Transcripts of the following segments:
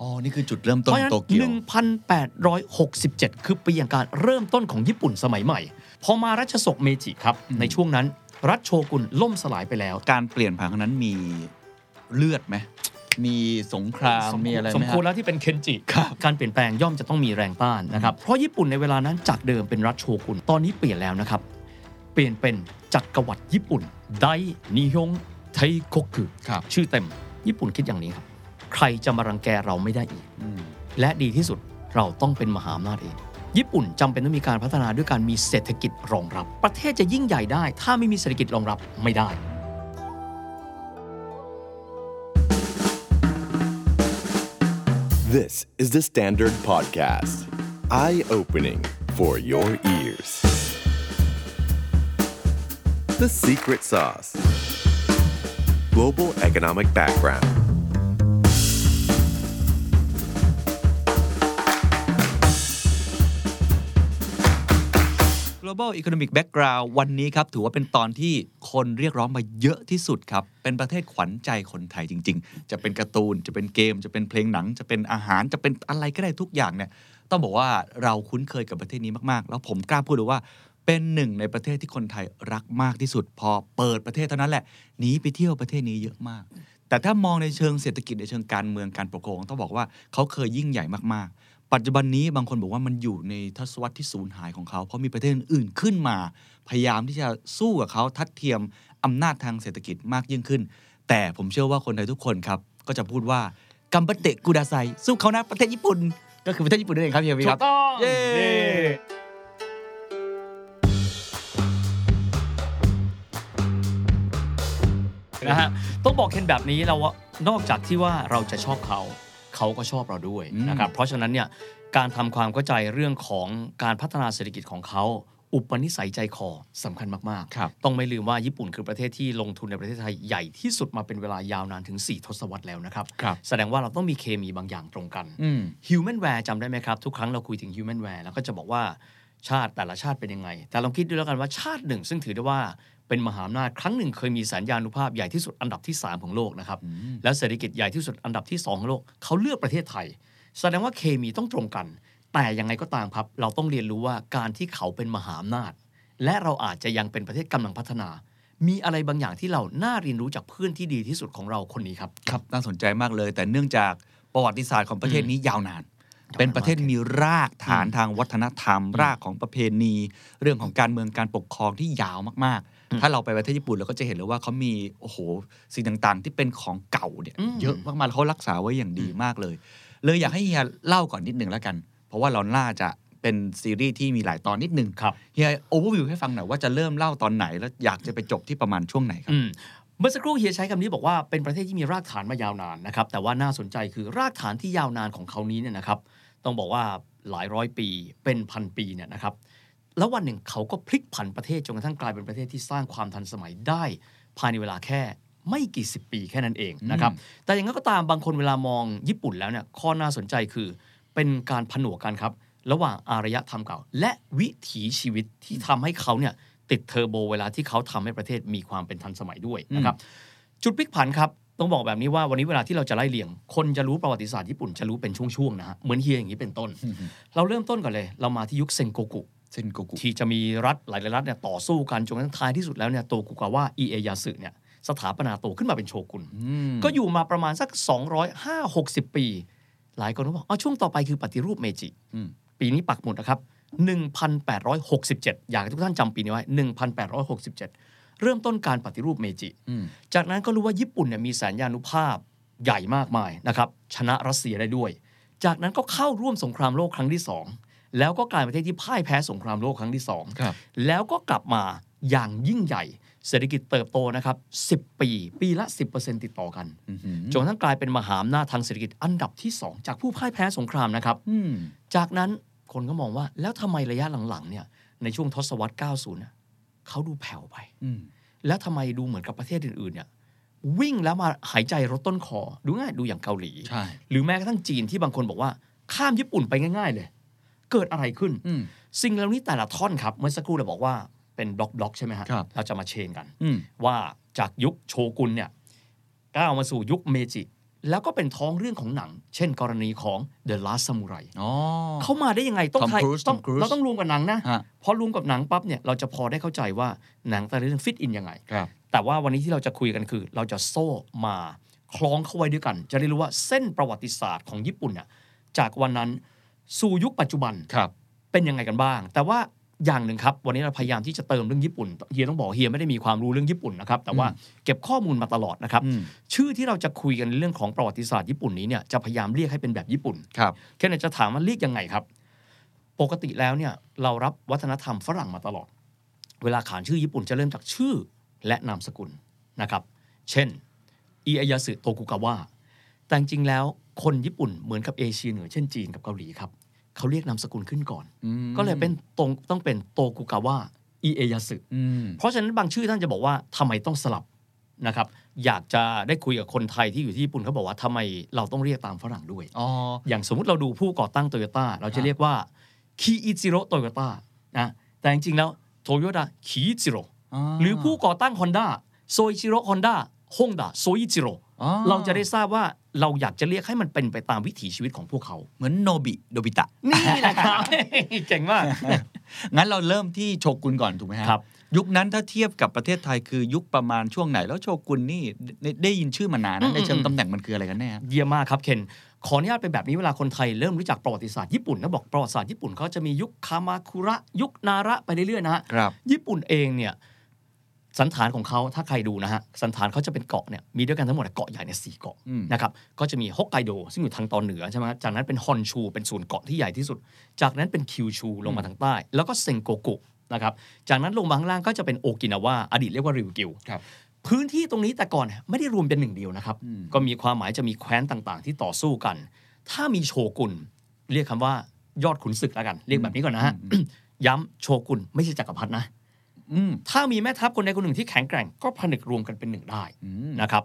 อ๋อ นี่คือจุดเริ่มต้เพนราะฉะนั้นโตเกียว1867 คือปีแห่งการเริ่มต้นของญี่ปุ่นสมัยใหม่ พอมารัชสกเมจิครับ ในช่วงนั้น รัฐโชกุนล่มสลายไปแล้ว การเปลี่ยนผ่านครั้งนั้นมีเลือดไหมมีสงครามมีอะไรไหสมมฮะควรแล้วที่เป็นเคนจิครับการเปลี่ยนแปลงย่อมจะต้องมีแรงต้านนะครับ เพราะญี่ปุ่นในเวลานั้นจากเดิมเป็นรัฐโชกุน ตอนนี้เปลี่ยนแล้วนะครับ เปลี่ยนเป็นจักรวรรดิญี่ปุ่นไดนิฮงไทโกกุครับชื่อเต็มญี่ปุ่นคิดอย่างนี้ครับ ใครจะมารังแกเราไม่ได้อีกอืมและดีที่สุดเราต้องเป็นมหาอำนาจเอง ญี่ปุ่นจำเป็นต้องมีการพัฒนาด้วยการมีเศรษฐกิจรองรับ ประเทศจะยิ่งใหญ่ได้ ถ้าไม่มีเศรษฐกิจรองรับไม่ได้ This is the Standard Podcast. Eye opening for your ears. The Secret Sauce Global Economic Background. Global economic background วันนี้ครับ ถือว่าเป็นตอนที่คนเรียกร้องมาเยอะที่สุดครับ เป็นประเทศขวัญใจคนไทยจริง ๆ จะเป็นการ์ตูน จะเป็นเกม จะเป็นเพลงหนัง จะเป็นอาหาร จะเป็นอะไรก็ได้ทุกอย่างเนี่ย ต้องบอกว่าเราคุ้นเคยกับประเทศนี้มากๆ แล้วผมกล้าพูดเลยว่าเป็นหนึ่งในประเทศที่คนไทยรักมากที่สุด พอเปิดประเทศเท่านั้นแหละหนีไปเที่ยวประเทศนี้เยอะมาก แต่ถ้ามองในเชิงเศรษฐกิจในเชิงการเมืองการปกครองต้องบอกว่าเขาเคยยิ่งใหญ่มากๆ ปัจจุบันนี้บางคนบอกว่ามันอยู่ในทศวรรษที่สูญหายของเขา เพราะมีประเทศอื่นๆขึ้นมา พยายามที่จะสู้กับเขาทัดเทียมอำนาจทางเศรษฐกิจมากยิ่งขึ้น แต่ผมเชื่อว่าคนไทยทุกคนครับ ก็จะพูดว่ากัมปะเตะกูดาไซสู้เขานะประเทศญี่ปุ่น ก็คือประเทศญี่ปุ่นนั่นเองครับเฮียวีครับเย้นะฮะต้องบอกเคนแบบนี้เราว่านอกจากที่ว่าเราจะชอบเขา เขาก็ชอบเราด้วยอืมนะครับเพราะฉะนั้นเนี่ยการทำความเข้าใจเรื่องของการพัฒนาเศรษฐกิจของเขาอุปนิสัยใจคอสำคัญมากครับๆต้องไม่ลืมว่าญี่ปุ่นคือประเทศที่ลงทุนในประเทศไทยใหญ่ที่สุดมาเป็นเวลายาวนานถึง 4 ทศวรรษแล้วนะครับครับแสดงว่าเราต้องมีเคมีบางอย่างตรงกันอืม Humanware จำได้ไหมครับ ทุกครั้งเราคุยถึง Humanware แล้วก็จะบอกว่าชาติแต่ละชาติเป็นยังไง แต่ลองคิดดูแล้วกันว่าชาติหนึ่ง ซึ่งถือได้ว่า เป็นมหาอำนาจครั้งหนึ่งเคยมีสัญญานุภาพใหญ่ที่สุดอันดับที่ 3 ของโลกนะครับ แล้วเศรษฐกิจใหญ่ที่สุดอันดับที่ 2 ของโลกเขาเลือกประเทศไทย แสดงว่าเคมีต้องตรงกัน แต่ยังไงก็ตามครับ เราต้องเรียนรู้ว่าการที่เขาเป็นมหาอำนาจ และเราอาจจะยังเป็นประเทศกำลังพัฒนา มีอะไรบางอย่างที่เราน่าเรียนรู้จากเพื่อนที่ดีที่สุดของเราคนนี้ครับครับน่าสนใจมากเลย แต่เนื่องจากประวัติศาสตร์ของประเทศนี้ยาวนาน เป็นประเทศมีรากฐานทางวัฒนธรรม รากของประเพณี เรื่องของการเมืองการปกครองที่ยาวมากๆ ถ้าเราไปประเทศญี่ปุ่นเราก็จะเห็นเลยว่าเขามีโอ้โหสิ่งต่างๆ ที่เป็นของเก่าเนี่ยอืมเยอะมากๆแล้วเขารักษาไว้อย่างดีมากเลย เลยอยากให้เฮียเล่าก่อนนิดหนึ่งแล้วกัน เพราะว่าเราน่าจะเป็นซีรีส์ที่มีหลายตอนนิดหนึ่งครับเฮียโอเวอร์วิวให้ฟังหน่อยว่าจะเริ่มเล่าตอนไหนแล้วอยากจะไปจบที่ประมาณช่วงไหนครับอืม เมื่อสักครู่เฮียใช้คำนี้บอกว่าเป็นประเทศที่มีรากฐานมายาวนานนะครับแต่ว่าน่าสนใจคือรากฐานที่ยาวนานของเขานี้เนี่ยนะครับ ต้องบอกว่าหลายร้อยปีเป็นพันปีเนี่ยนะครับแล้ววันหนึ่งเขาก็พลิกผันประเทศจนกระทั่งกลายเป็นประเทศที่สร้างความทันสมัยได้ ภายในเวลาแค่ไม่กี่สิบปีแค่นั้นเองนะครับแต่อย่างนั้นก็ตามบางคนเวลามองญี่ปุ่นแล้วเนี่ยข้อน่าสนใจคือเป็นการผนวกกันครับ ระหว่างอารยธรรมเก่า และวิถีชีวิตที่ทำให้เขาเนี่ย ติดเทอร์โบเวลาที่เขาทำให้ประเทศมีความเป็นทันสมัยด้วยนะครับจุดพลิกผันครับต้องบอกแบบนี้ว่าวันนี้เวลาที่เราจะไล่เรียง คนจะรู้ประวัติศาสตร์ญี่ปุ่นจะรู้เป็นช่วงๆนะฮะเหมือนเฮียอย่างนี้เป็นต้น เราเริ่มต้นก่อนเลย เรามาที่ยุคเซนโกกุเซนโกกุที่จะมีรัฐหลายๆรัฐเนี่ยต่อสู้กันจนกระทั่งท้ายที่สุดแล้วเนี่ยโตกุกาวะอิเอยาสึเนี่ยสถาปนาโตขึ้นมาเป็นโชกุนก็อยู่มาประมาณสัก205 60 ปี หลายคนก็บอกอ๋อช่วงต่อไปคือปฏิรูปเมจิอืมปีนี้ปักหมุดนะครับ 1867 อยากให้ทุกท่านจำปีนี้ไว้ 1867 เริ่มต้นการปฏิรูปเมจิอืมจากนั้นก็รู้ว่าญี่ปุ่นเนี่ยมีสัญญานุภาพใหญ่มากมายนะครับชนะรัสเซียได้ด้วย จากนั้นก็เข้าร่วมสงครามโลกครั้งที่สองแล้วก็กลายเป็นประเทศที่พ่ายแพ้สงครามโลกครั้งที่สองครับ แล้วก็กลับมาอย่างยิ่งใหญ่ เศรษฐกิจเติบโตนะครับ 10 ปี ปีละ 10%ติดต่อกันอือหือจนกระทั่งกลายเป็นมหาอำนาจทางเศรษฐกิจอันดับที่ 2 จากผู้พ่ายแพ้สงครามนะครับอืมจากนั้น คนก็มองว่า แล้วทำไมระยะหลังๆเนี่ยในช่วงทศวรรษ 90เนี่ยเขาดูแผ่วไปอืมแล้วทำไมดูเหมือนกับประเทศอื่นๆเนี่ยวิ่งแล้วมาหายใจรถต้นคอ ดูง่ายดูอย่างเกาหลีใช่หรือแม้กระทั่งจีนที่บางคนบอกว่า ข้ามญี่ปุ่นไปง่าย ๆ เลย เกิดอะไรขึ้นอืมสิ่งเหล่านี้แต่ละท่อนครับ เมื่อสักครู่เราบอกว่าเป็นบล็อกบล็อกใช่ไหมฮะครับเราจะมาเชนกันอืมว่าจากยุคโชกุนเนี่ยก้าวมาสู่ยุคเมจิ แล้วก็เป็นท้องเรื่องของหนัง เช่น กรณีของ The Last Samurai อ๋อเขามาได้ยังไงต้อง Tom ไทย Cruise ต้อง Tom Cruise เราต้องรวมกับหนังนะฮะพอรวมกับหนังปั๊บเนี่ยเราจะพอได้เข้าใจว่าหนังแต่ละเรื่องฟิตอินยังไงครับแต่ว่าวันนี้ที่เราจะคุยกันคือ เราจะโซ่มาคล้องเข้าไว้ด้วยกัน จะได้รู้ว่าเส้นประวัติศาสตร์ของญี่ปุ่นน่ะจากวันนั้นสู่ยุคปัจจุบันครับเป็นยังไงกันบ้าง แต่ว่า อย่างหนึ่งครับ วันนี้เราพยายามที่จะเติมเรื่องญี่ปุ่นเฮียต้องบอกเฮียไม่ได้มีความรู้เรื่องญี่ปุ่นนะครับ แต่ว่าเก็บข้อมูลมาตลอดนะครับอืมชื่อที่เราจะคุยกันในเรื่องของประวัติศาสตร์ญี่ปุ่นนี้เนี่ยจะพยายามเรียกให้เป็นแบบญี่ปุ่นครับแค่นั้นจะถามว่าเรียกยังไงครับ ปกติแล้วเนี่ยเรารับวัฒนธรรมฝรั่งมาตลอด เวลาขานชื่อญี่ปุ่นจะเริ่มจากชื่อและนามสกุลนะครับ เช่นอิอายาสึโตกุกาวะแต่จริงๆแล้วคนญี่ปุ่นเหมือนกับเอเชียเหนือเช่นจีนกับเกาหลีครับ เขาเรียกนามสกุลขึ้นก่อนอืมก็เลยเป็นตรงต้องเป็นโตกุกาวะอิเอยาสึอืมเพราะฉะนั้นบางชื่อท่านจะบอกว่าทำไมต้องสลับนะครับอยากจะได้คุยกับคนไทยที่อยู่ที่ญี่ปุ่นเขาบอกว่าทำไมเราต้องเรียกตามฝรั่งด้วยอ๋ออย่างสมมุติเราดูผู้ก่อตั้งโตโยต้าเราจะเรียกว่าคีอิจิโร่โตโยต้านะแต่จริงๆแล้วโตโยต้าคีอิจิโร่หรือผู้ก่อตั้ง Honda โซอิจิโร่ฮอนด้าฮงดาโซอิจิโร่อ๋อ เราจะได้ทราบว่าเราอยากจะเรียกให้มันเป็นไปตามวิถีชีวิตของพวกเขา เหมือนโนบิโนบิตะ นี่นะครับเก่งมาก งั้นเราเริ่มที่โชกุนก่อนถูกไหมฮะครับ ยุคนั้นถ้าเทียบกับประเทศไทยคือยุคประมาณช่วงไหน แล้วโชกุนนี่ได้ได้ยินชื่อมานานอืนะมในเชิงอืมตำแหน่งมันคืออะไรกันแน่เยี่ยมมากครับเคนขออนุญาตเป็นแบบนี้เวลาคนไทยเริ่มรู้จักประวัติศาสตร์ญี่ปุ่นนะบอกประวัติศาสตร์ญี่ปุ่นเขาจะมียุคคามาคุระยุคนาระไปเรื่อยๆนะฮะครับญี่ปุ่นเองเนี่ย สันฐานของเขาถ้าใครดูนะฮะสันฐานเขาจะเป็นเกาะเนี่ยมีด้วยกันทั้งหมดเกาะใหญ่เนี่ยสี่เกาะอืมนะครับก็จะมีฮอกไกโดซึ่งอยู่ทางตอนเหนือใช่ไหมฮะจากนั้นเป็นฮอนชู เป็นส่วนเกาะที่ใหญ่ที่สุด จากนั้นเป็นคิวชูลงมาทางใต้ แล้วก็เซงโกกุนะครับจากนั้นลงมาข้างล่างก็จะเป็นโอกินาวาอดีตเรียกว่าริวกิวครับพื้นที่ตรงนี้แต่ก่อนไม่ได้รวมเป็นหนึ่งเดียวนะครับอืมก็มีความหมายจะมีแคว้นต่างๆ ที่ต่อสู้กัน ถ้ามีโชกุนเรียกคำว่ายอดขุนศึกแล้วกัน เรียกแบบนี้ก่อนนะฮะย้ำโชกุนไม่ใช่จักรพรรดินะอืม ถ้ามีแม่ทัพคนใดคนหนึ่งที่แข็งแกร่งก็ผนึกรวมกันเป็นหนึ่งได้อืมนะครับ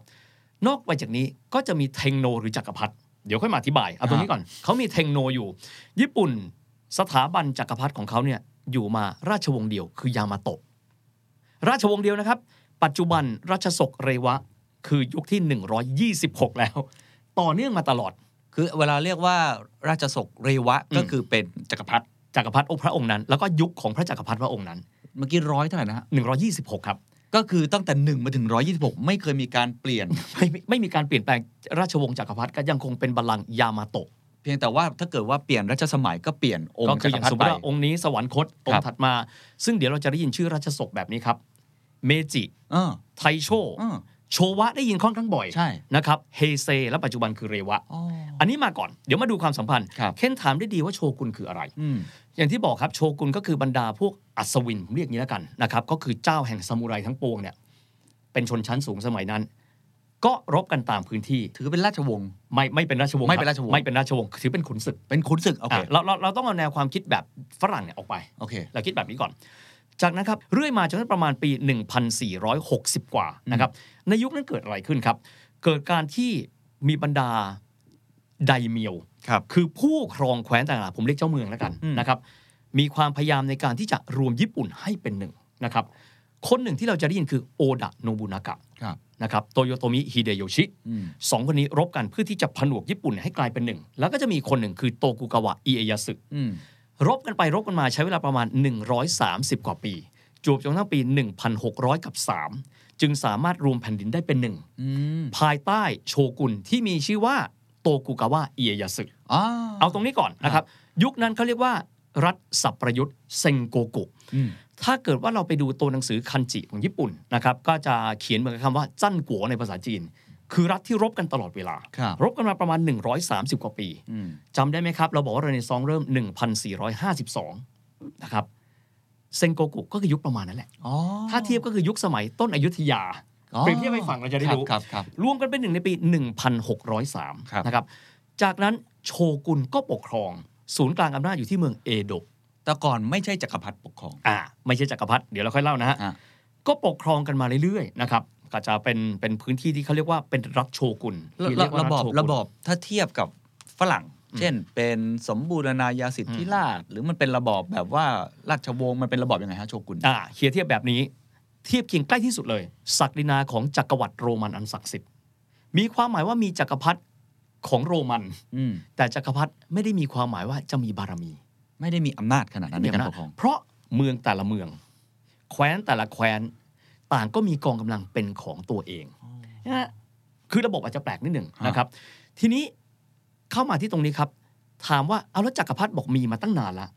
นอกไปจากนี้ก็จะมีเทงโนหรือจักรพรรดิเดี๋ยวค่อยมาอธิบายเอาตรงนี้ก่อนเขามีเทงโนอยู่ ญี่ปุ่นสถาบันจักรพรรดิของเขาเนี่ยอยู่มาราชวงศ์เดียว คือยามาโตะราชวงศ์เดียวนะครับ ปัจจุบันราชสกเรวะ คือยุคที่ 126 แล้ว ต่อเนื่องมาตลอด คือเวลาเรียกว่าราชสกเรวะอืมก็คือเป็นจักรพรรดิจักรพรรดิองค์พระองค์นั้น แล้วก็ยุคของพระจักรพรรดิพระองค์นั้น เมื่อกี้ร้อยเท่าไหร่นะฮะ126ครับ ก็คือตั้งแต่หนึ่งมาถึงร้อยี่สิบหกไม่เคยมีการเปลี่ยนไม่ไม่ไม่มีการเปลี่ยนแปลงราชวงศ์จักรพรรดิก็ยังคงเป็นบัลลังก์ยามาโตะเพียงแต่ว่าถ้าเกิดว่าเปลี่ยนรัชสมัยก็เปลี่ยนองก็ค์คืจัอกอรย่างพรรสดิมมไปติว่าองค์นี้สวรรคตองครัค์บถัดมา ซึ่งเดี๋ยวเราจะได้ยินชื่อราชสกแบบนี้ครับ เมจิเออไทโชเออโชวะได้ยินค่อนข้างบ่อยใช่นะครับเฮเซและปัจจุบันคือเรวะอ๋ออันนี้มาก่อน เดี๋ยวมาดูความสัมพันธ์ครับเค้นถามได้ดีว่าโชกุนคืออะไร อืมอย่างที่บอกครับโชกุนก็คือบรรดาพวกอัศวินผมเรียกอย่างนี้แล้วกันนะครับก็คือเจ้าแห่งซามูไรทั้งปวงเนี่ยเป็นชนชั้นสูงสมัยนั้น ก็รบกันตามพื้นที่ถือเป็นราชวงศ์ไม่ไม่เป็นราชวงศ์ไม่เป็นคบราชวงศ์ไม่เป็นราชวงศ์ถือเป็นขุนศึกเป็นขุนศึกโอเคอะเราเราเราต้องเอาแนวความคิดแบบฝรั่งเนี่ยออกไปโอเคเราคิดแบบนี้ก่อน จากนั้นครับเรื่อยมาจนประมาณปี 1460 กว่านะครับในยุคนั้นเกิดอะไรขึ้นครับ เกิดการที่มีบรรดาไดเมียว ครับคือผู้ครองแคว้นต่างๆผมเรียกเจ้าเมืองแล้วกันอืมนะครับ มีความพยายามในการที่จะรวมญี่ปุ่นให้เป็นหนึ่งนะครับ คนหนึ่งที่เราจะได้ยินคือโอดะโนบุนากะครับนะครับโตโยโตมิฮิเดโยชิอืมสองคนนี้รบกันเพื่อที่จะผนวกญี่ปุ่นให้กลายเป็นหนึ่ง แล้วก็จะมีคนหนึ่งคือโตกุกาวะอิเอยาสึอืมรบกันไปรบกันมาใช้เวลาประมาณ 130 กว่าปีจวบจนทั้งปี 1600 กับ 3 จึงสามารถรวมแผ่นดินได้เป็นหนึ่งอืมภายใต้โชกุนที่มีชื่อว่า โตกุกาวะอิเอยาสึอ๋อเอาตรงนี้ก่อนนะครับ ยุคนั้นเขาเรียกว่ารัฐสับประยุทธ์เซงโกกุอืมถ้าเกิดว่าเราไปดูตัวหนังสือคันจิของญี่ปุ่นนะครับก็จะเขียนเหมือนกับคำว่าจั้นกัวในภาษาจีน คือรัฐที่รบกันตลอดเวลาครับรบกันมาประมาณ 130 กว่าปีอืมจำได้ไหมครับ เราบอกว่าเรเนซองส์เริ่ม 1452 นะครับเซงโกกุก็คือยุคประมาณนั้นแหละอ๋อถ้าเทียบก็คือยุคสมัยต้นอยุธยาอ๋อ เปรียบเทียบให้ฟังเราจะได้รู้ครับครับรวมกันเป็นหนึ่งในปีครับ1603นะครับจากนั้นโชกุนก็ปกครอง ศูนย์กลางอำนาจอยู่ที่เมืองเอโดะแต่ก่อนไม่ใช่จักรพรรดิปกครองอ่าไม่ใช่จักรพรรดิเดี๋ยวเราค่อยเล่านะฮะอะก็ปกครองกันมาเรื่อยๆนะครับก็จะเป็นเป็นพื้นที่ที่เขาเรียกว่าเป็นรัฐโชกุนที่เรียกว่าระบอบฐโชกุนระบอบถ้าเทียบกับฝรั่ง เช่น เป็นสมบูรณาญาสิทธิราชย์หรือมันเป็นระบอบแบบว่าราชวงศ์มันเป็นระบอบยังไงฮะโชกุนอ่าเคียร์เทียบแบบนี้ เทียบเคียงใกล้ที่สุดเลย ศักดินาของจักรวรรดิโรมันอันศักดิ์สิทธิ์มีความหมายว่ามีจักรพรรดิของโรมันอืมแต่จักรพรรดิไม่ได้มีความหมายว่าจะมีบารมี ไม่ได้มีอำนาจขนาดนั้นในการมีปอำกครองเพราะเมืองแต่ละเมือง แคว้นแต่ละแคว้น ต่างก็มีกองกำลังเป็นของตัวเองนะฮะคือระบบอาจจะแปลกนิดหนึ่งฮะนะครับ ทีนี้เข้ามาที่ตรงนี้ครับ ถามว่าเอาแล้วจักรพรรดิบอกมีมาตั้งนานละ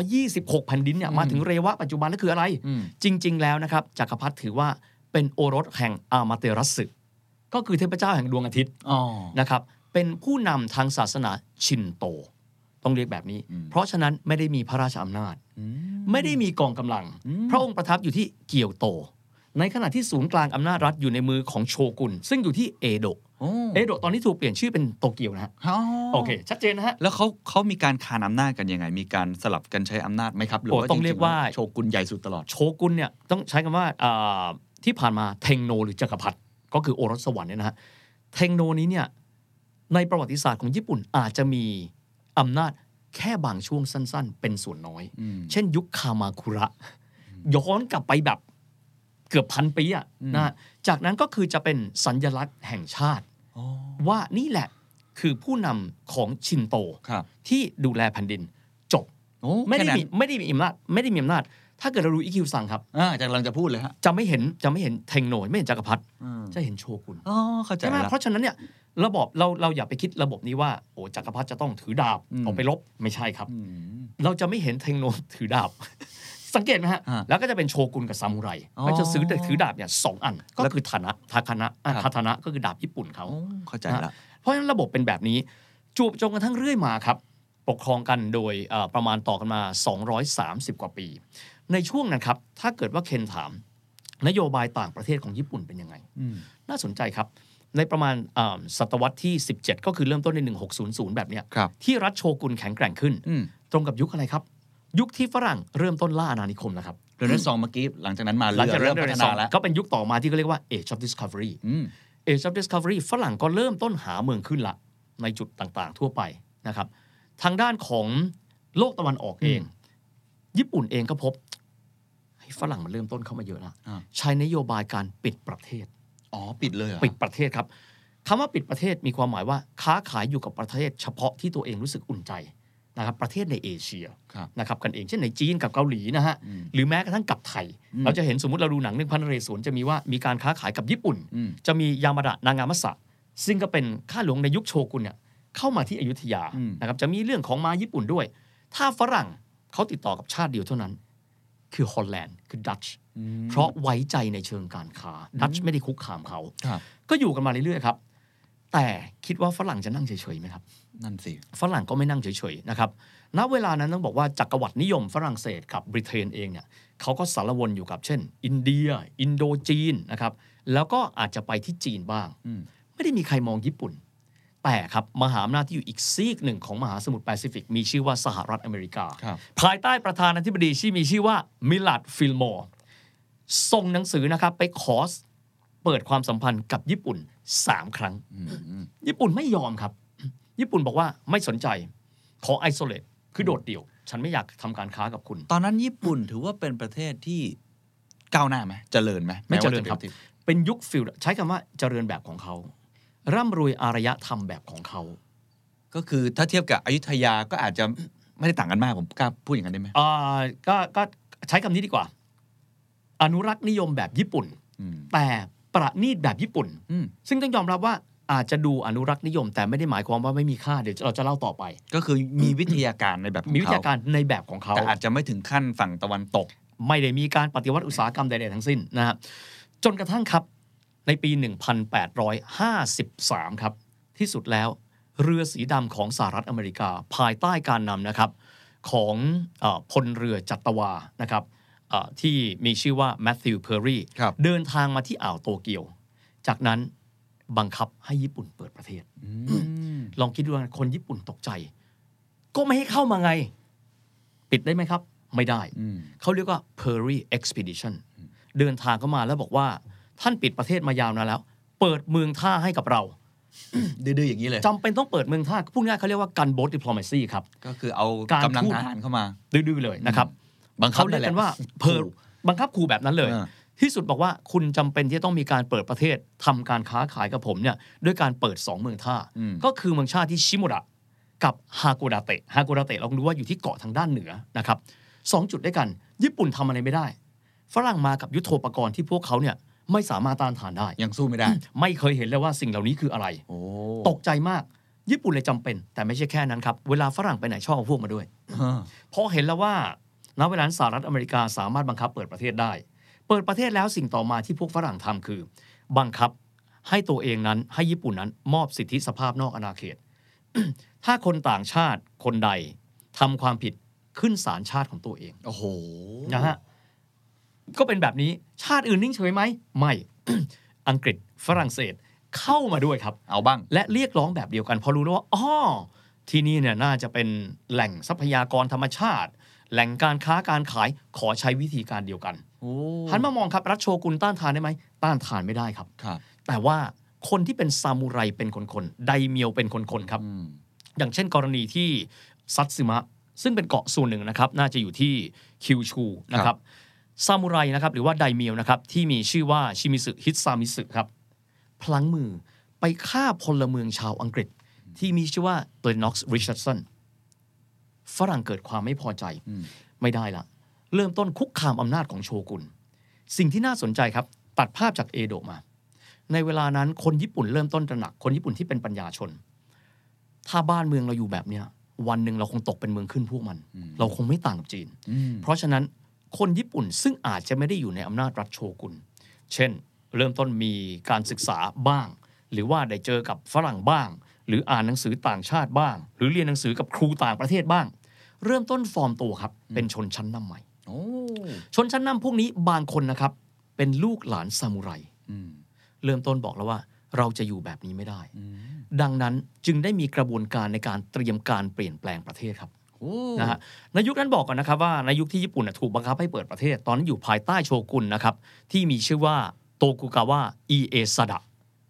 126 แผ่นดินเนี่ยมาถึงเรวะปัจจุบันนั่นคืออะไรอืมจริง ๆ แล้วนะครับจักรพรรดิถือว่าเป็นโอรสแห่งอามาเตรัสสึก็คือเทพเจ้าแห่งดวงอาทิตย์อ๋อนะครับเป็นผู้นำทางศาสนาชินโต ต้องเรียกแบบนี้อืมเพราะฉะนั้นไม่ได้มีพระราชอำนาจอืมไม่ได้มีกองกำลังอืมพระองค์ประทับอยู่ที่เกียวโต ในขณะที่ศูนย์กลางอำนาจรัฐอยู่ในมือของโชกุนซึ่งอยู่ที่เอโดะโอ้ เอโดะตอนนี้ถูกเปลี่ยนชื่อเป็นโตเกียวนะฮะอ๋อโอเค ชัดเจนนะฮะ แล้วเขาเขามีการคานอำนาจกันยังไง มีการสลับกันใช้อำนาจไหมครับ หรือโอ้ว่าต้องจๆเรียกว่าโชกุนใหญ่สุดตลอด โชกุนเนี่ยต้องใช้คำว่าอ่าที่ผ่านมาเทงโนหรือจักรพรรดิก็คือโอรสสวรรค์เนี่ยนะฮะ เทงโนนี้เนี่ยในประวัติศาสตร์ของญี่ปุ่นอาจจะมีอำนาจแค่บางช่วงสั้น ๆ เป็นส่วนน้อยอืมเช่น ยุคคามาคุระ ย้อนกลับไปแบบเกือบพันปีอะอืมนะ จากนั้นก็คือจะเป็นสัญลักษณ์แห่งชาติอ๋อ ว่านี่แหละคือผู้นำของชินโตครับที่ดูแลแผ่นดินจบโอ้ไม่ได้แค่นั้นมีไม่ได้มีอำนาจไม่ได้มีอำนาจ ถ้าเกิดเราดูอีคิวสั่งครับอ่าจากกำลังจะพูดเลยฮะจะไม่เห็นจะไม่เห็นเทงโนไม่เห็นจักรพรรดิอืมจะเห็นโชกุนอ๋อเข้าใจใช่ไหมแล้วเพราะฉะนั้นเนี่ยระบบเราเราอย่าไปคิดระบบนี้ว่าโอ้จักรพรรดิจะต้องถือดาบอืมออกไปรบไม่ใช่ครับอืมเราจะไม่เห็นเทงโนถือดาบ สังเกตไหมฮะฮะ แล้วก็จะเป็นโชกุนกับซามูไรอ๋อเขาจะซื้อถือดาบเนี่ยสองอัน ก็แล้วคือฐานะทาคานะอะครับคาทานะก็คือดาบญี่ปุ่นเขาโอ้เข้าใจแล้วเพราะฉะนั้นระบบเป็นแบบนี้จูบจนกระทั่งเรื่อยมาครับ ปกครองกันโดยเอ่อประมาณต่อกันมา 230 กว่าปี ในช่วงนั้นครับ ถ้าเกิดว่าเคนถาม นโยบายต่างประเทศของญี่ปุ่นเป็นยังไงอืมน่าสนใจครับ ในประมาณอ่าศตวรรษที่ 17 ก็คือเริ่มต้นใน 1600 แบบเนี้ยครับที่รัฐโชกุนแข็งแกร่งขึ้นอืมตรงกับยุคอะไรครับ ยุคที่ฝรั่งเริ่มต้นล่าอาณานิคมนะครับเรเนซองส์เมื่อกี้หลังจากนั้นมาหลังจากเริ่เริ่มมพัพัฒฒนานาแล้วก็เป็นยุคต่อมาที่เขาเรียกว่า Age of Discovery อืม Age of Discovery ฝรั่งก็เริ่มต้นหาเมืองขึ้นละ ในจุดต่างๆ ทั่วไปนะครับ ทางด้านของโลกตะวันออกเอง ญี่ปุ่นเองก็พบให้ฝรั่งมันเริ่มต้นเข้ามาเยอะแล้วอ่าใช้นโยบายการปิดประเทศอ๋อปิดเลยเหรอปิดประเทศครับคำว่าปิดประเทศมีความหมายว่า ค้าขายอยู่กับประเทศเฉพาะที่ตัวเองรู้สึกอุ่นใจ นะครับประเทศในเอเชียครับนะครับกันเองเช่นในจีนกับเกาหลีนะฮะอืมหรือแม้กระทั่งกับไทยอืมเราจะเห็นสมมติเราดูหนังเรื่องพันนเรศวรจะมีว่ามีการค้าขายกับญี่ปุ่นอืมจะมียามาดะนางามัสสะซึ่งก็เป็นข้าหลวงในยุคโชกุนเนี่ยเข้ามาที่อยุธยาอืมนะครับจะมีเรื่องของมาญี่ปุ่นด้วย ถ้าฝรั่งเขาติดต่อกับชาติเดียวเท่านั้น คือฮอลแลนด์คือดัตช์อืมเพราะไว้ใจในเชิงการค้าดัตช์ไม่ได้คุกคามเขาครับก็อยู่กันมาเรื่อยๆครับ แต่คิดว่าฝรั่งจะนั่งเฉยๆไหมครับ นั่นสิ ฝรั่งก็ไม่นั่งเฉยๆนะครับณเวลานั้นต้องบอกว่าจักรวรรดินิยมฝรั่งเศสกับบริเตนเองเนี่ยเขาก็สารวนอยู่กับเช่น อินเดีย อินโดจีนนะครับแล้วก็อาจจะไปที่จีนบ้างอืมไม่ได้มีใครมองญี่ปุ่น แต่ครับมหาอำนาจที่อยู่อีกซีกหนึ่งของมหาสมุทรแปซิฟิก มีชื่อว่าสหรัฐอเมริกาครับภายใต้ประธานาธิบดีที่มีชื่อว่ามิลลาร์ดฟิลล์มอร์ส่งหนังสือนะครับไปขอ เปิดความสัมพันธ์กับญี่ปุ่น3ครั้งอืมอืมญี่ปุ่นไม่ยอมครับ ญี่ปุ่นบอกว่าไม่สนใจ ขอ isolate คือโดดเดี่ยว ฉันไม่อยากทำการค้ากับคุณ ตอนนั้นญี่ปุ่นถือว่าเป็นประเทศที่ก้าวหน้าไหมเจริญไหมไม่เจริญแม้ครับว่าะป็นเป็นยุคฟิลใช้คำว่าเจริญแบบของเขา ร่ำรวยอารยธรรมแบบของเขา ก็คือถ้าเทียบกับอยุธยาก็อาจจะไม่ได้ต่างกันมากผมกล้าพูดอย่างนั้นได้ไหมอ่าก็ก็ใช้คำนี้ดีกว่า อนุรักษ์นิยมแบบญี่ปุ่นอืมแต่ ประณีตแบบญี่ปุ่นอืมซึ่งต้องยอมรับว่าอาจจะดูอนุรักษ์นิยม แต่ไม่ได้หมายความว่าไม่มีค่าเดี๋ยวเราจะเล่าต่อไป ก็คือมีวิทยาการในแบบของมีวิทเขายาการในแบบของเขาแต่อาจจะไม่ถึงขั้นฝั่งตะวันตก ไม่ได้มีการปฏิวัติอุตสาหกรรมใดๆทั้งสิ้นนะฮะจนกระทั่งครับในปี 1853 ครับ ที่สุดแล้วเรือสีดำของสหรัฐอเมริกา ภายใต้การนำนะครับของเออพลเรือจัตวานะครับเอ่อ ที่มีชื่อว่าแมทธิวเพอร์รี่ครับเดินทางมาที่อ่าวโตเกียว จากนั้นบังคับให้ญี่ปุ่นเปิดประเทศอืมลองคิดดูนะคนญี่ปุ่นตกใจ ก็ไม่ให้เข้ามาไง ปิดได้ไหมครับ ไม่ได้อืมเขาเรียกว่า Perry Expedition เดินทางเข้ามาแล้วบอกว่า ท่านปิดประเทศมายาวนานแล้ว เปิดเมืองท่าให้กับเราดื้อๆอย่างนี้เลยจำเป็นต้องเปิดเมืองท่าพูดง่ายๆเขาเรียกว่าการโบสดิปโลมาซีครับ ก็คือเอาการกำลังทูตทหารเข้ามา ดื้อๆเลยนะครับ บังคับเขาเรียกกันว่านั่นแหละเพอบังคับครูแบบนั้นเลยเออที่สุดบอกว่าคุณจำเป็นที่จะต้องมีการเปิดประเทศทำการค้าขายกับผมเนี่ยด้วยการเปิด 2 เมืองท่าอืมก็คือเมืองชาติที่ชิโมระกับฮากุดาเตะฮากุดาเตะเรารู้ว่าอยู่ที่เกาะทางด้านเหนือนะครับสองจุดด้วยกัน ญี่ปุ่นทำอะไรไม่ได้ ฝรั่งมากับยุทโธปกรณ์ที่พวกเขาเนี่ยไม่สามารถต้านทานได้ ยังสู้ไม่ได้ ไม่เคยเห็นเลยว่าสิ่งเหล่านี้คืออะไรโอ้ตกใจมาก ญี่ปุ่นเลยจำเป็น แต่ไม่ใช่แค่นั้นครับ เวลาฝรั่งไปไหนชอบเอาพวกมาด้วยฮะพอเห็นแล้วว่า ณเวลานั้นสหรัฐอเมริกาสามารถบังคับเปิดประเทศได้ เปิดประเทศแล้วสิ่งต่อมาที่พวกฝรั่งทำคือ บังคับให้ตัวเองนั้นให้ญี่ปุ่นนั้นมอบสิทธิสภาพนอกอาณาเขต ถ้าคนต่างชาติคนใดทำความผิดขึ้นศาลชาติของตัวเอง โอ้โห นะฮะ ก็เป็นแบบนี้ ชาติอื่นนิ่งเฉยไหม ไม่ อังกฤษ ฝรั่งเศส เข้ามาด้วยครับ เอาบ้าง และเรียกร้องแบบเดียวกันเพราะรู้แล้วว่า อ๋อ ที่นี่เนี่ยน่าจะเป็นแหล่งทรัพยากรธรรมชาติ แหล่งการค้าการขายขอใช้วิธีการเดียวกันโอ้หันมามองครับรัฐโชกุนต้านทานได้ไหมต้านทานไม่ได้ครับครับแต่ว่าคนที่เป็นซามูไรเป็นคนๆไดเมียวเป็นคนๆครับอืมอย่างเช่นกรณีที่ซัตสึมะซึ่งเป็นเกาะส่วนหนึ่งนะครับ น่าจะอยู่ที่คิวชูนะครับซามูไรนะครับหรือว่าไดเมียวนะครับที่มีชื่อว่าชิมาซึฮิซามิตสึครับพลั้งมือไปฆ่าพลเมืองชาวอังกฤษที่มีชื่อว่าเตอร์น็อกซ์ริชาร์ดสัน ฝรั่งเกิดความไม่พอใจอืมไม่ได้ละ เริ่มต้นคุกคามอำนาจของโชกุนสิ่งที่น่าสนใจครับ ตัดภาพจากเอโดะมา ในเวลานั้นคนญี่ปุ่นเริ่มต้นตระหนักคนญี่ปุ่นที่เป็นปัญญาชน ถ้าบ้านเมืองเราอยู่แบบเนี้ยวันหนึ่งเราคงตกเป็นเมืองขึ้นพวกมัน เราคงไม่ต่างกับจีนอืมเพราะฉะนั้นคนญี่ปุ่นซึ่งอาจจะไม่ได้อยู่ในอำนาจรัฐโชกุน เช่น เริ่มต้นมีการศึกษาบ้าง หรือว่าได้เจอกับฝรั่งบ้าง หรืออ่านหนังสือต่างชาติบ้าง หรือเรียนหนังสือกับครูต่างประเทศบ้าง เริ่มต้นฟอร์มตัวครับ เป็นชนชั้นนำใหม่โอ้ชนชั้นนำพวกนี้บางคนนะครับ เป็นลูกหลานซามูไรอืมเริ่มต้นบอกแล้วว่า เราจะอยู่แบบนี้ไม่ได้อืมดังนั้นจึงได้มีกระบวนการในการเตรียมการเปลี่ยนแปลงประเทศครับโอ้นะฮะในยุคนั้นบอกก่อนนะครับว่าในยุคที่ญี่ปุ่นน่ะถูกบังคับให้เปิดประเทศ ตอนนั้นอยู่ภายใต้โชกุนนะครับ ที่มีชื่อว่าโตกุกาวะอิเอซาดะ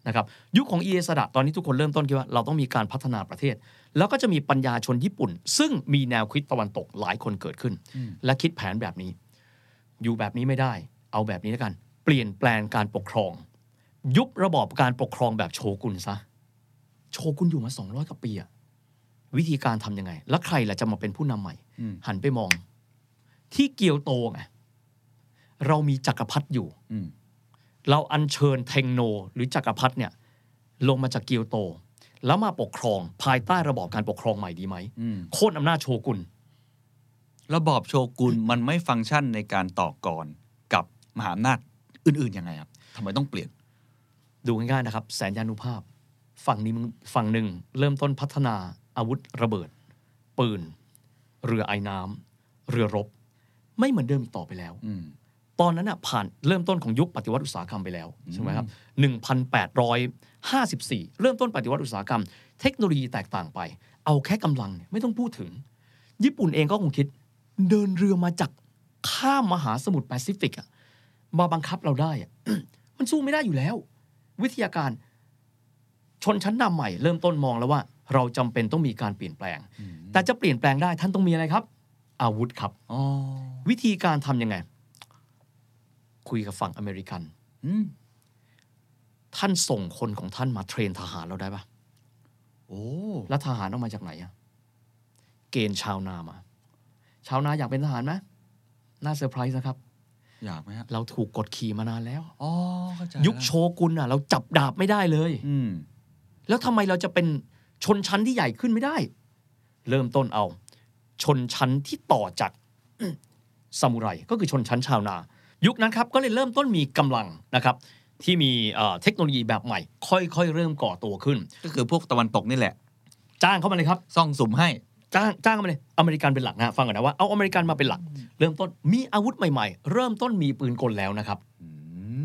นะครับยุคของอิเอซาดะตอนนี้ทุกคนเริ่มต้นคิดว่าเราต้องมีการพัฒนาประเทศ แล้วก็จะมีปัญญาชนญี่ปุ่น ซึ่งมีแนวคิดตะวันตกหลายคนเกิดขึ้น และคิดแผนแบบนี้ อยู่แบบนี้ไม่ได้ เอาแบบนี้แล้วกัน เปลี่ยนแปลงการปกครอง ยุบระบอบการปกครองแบบโชกุนซะโชกุนอยู่มา200กว่าปีอะวิธีการทำยังไง แล้วใครล่ะจะมาเป็นผู้นำใหม่อืมหันไปมอง ที่เกียวโตไงเรามีจักรพรรดิอยู่อืมเราอัญเชิญเทงโน หรือจักรพรรดิเนี่ย ลงมาจากเกียวโต แล้วมาปกครองภายใต้ระบอบการปกครองใหม่ดีไหมอืมโค่นอำนาจโชกุนระบอบโชกุนมันไม่ฟังก์ชันในการต่อกรกับมหาอำนาจอื่นๆยังไงครับทำไมต้องเปลี่ยน ดูง่ายๆนะครับ แสนยานุภาพ ฝั่งนี้มึงฝั่งหนึ่งเริ่มต้นพัฒนาอาวุธระเบิด ปืน เรือไอ้น้ำเรือรบ ไม่เหมือนเดิมอีกต่อไปแล้วอืม ตอนนั้นน่ะผ่านเริ่มต้นของยุคปฏิวัติอุตสาหกรรมไปแล้วใช่ไหมครับ1,854 เริ่มต้นปฏิวัติอุตสาหกรรม เทคโนโลยีแตกต่างไป เอาแค่กำลังเนี่ยไม่ต้องพูดถึง ญี่ปุ่นเองก็คงคิด เดินเรือมาจากข้ามมหาสมุทรแปซิฟิกอะมาบังคับเราได้อะมันสู้ไม่ได้อยู่แล้ว วิทยาการชนชั้นนำใหม่ เริ่มต้นมองแล้วว่า เราจำเป็นต้องมีการเปลี่ยนแปลง แต่จะเปลี่ยนแปลงได้ท่านต้องมีอะไรครับ อาวุธครับอ๋อวิธีการทำยังไง คุยกับฝั่งอเมริกันอืมท่านส่งคนของท่านมา train ทหารเราได้ปะโอ้แล้วทหารเอามาจากไหนอะเกณฑ์ชาวนามา ชาวนาอยากเป็นทหารไหมน่าเซอร์ไพรส์นะครับ อยากไหมฮะเราถูกกดขี่มานานแล้วอ๋อเข้าใจยุคโชกุนอะเราจับดาบไม่ได้เลย อืมแล้วทำไมเราจะเป็นชนชั้นที่ใหญ่ขึ้นไม่ได้ เริ่มต้นเอา ชนชั้นที่ต่อจากซามูไรก็คือชนชั้นชาวนา ยุคนั้นครับก็เลยเริ่มต้นมีกำลังนะครับที่มีเอ่อเทคโนโลยีแบบใหม่ ค่อยๆ เริ่มก่อตัวขึ้น ก็คือพวกตะวันตกนี่แหละ จ้างเข้ามาเลยครับซ่องสุมให้จ้างจ้างเข้ามาเลยอเมริกันเป็นหลักนะฟังก่อนนะว่าเอาอเมริกันมาเป็นหลัก เริ่มต้นมีอาวุธใหม่ๆ เริ่มต้นมีปืนกลแล้วนะครับอื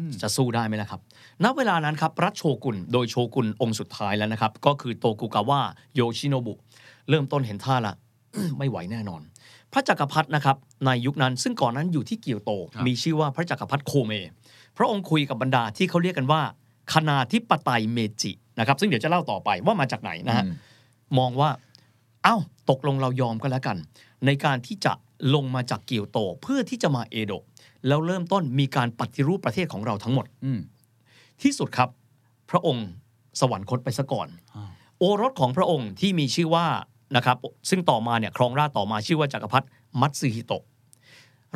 มจะสู้ได้ไหมล่ะครับ ณ เวลานั้นครับ รัฐโชกุน โดยโชกุนองค์สุดท้ายแล้วนะครับ ก็คือโตกุกาวะโยชิโนบุ เริ่มต้นเห็นท่าละ ไม่ไหวแน่นอน พระจักรพรรดินะครับในยุคนั้นซึ่งก่อนนั้นอยู่ที่เกียวโต มีชื่อว่าพระจักรพรรดิโคเม พระองค์คุยกับบรรดาที่เขาเรียกกันว่าคณาธิปไตยเมจินะครับ ซึ่งเดี๋ยวจะเล่าต่อไปว่ามาจากไหนนะฮะอืมมองว่า เอ้าตกลงเรายอมก็แล้วกัน ในการที่จะลงมาจากเกียวโตเพื่อที่จะมาเอโดะแล้วเริ่มต้นมีการปฏิรูปประเทศของเราทั้งหมดอืมที่สุดครับ พระองค์สวรรคตไปซะก่อนอ้าวโอรสของพระองค์ที่มีชื่อว่า นะครับซึ่งต่อมาเนี่ยครองราชย์ต่อมาชื่อว่าจักรพรรดิมุตสึฮิโตะ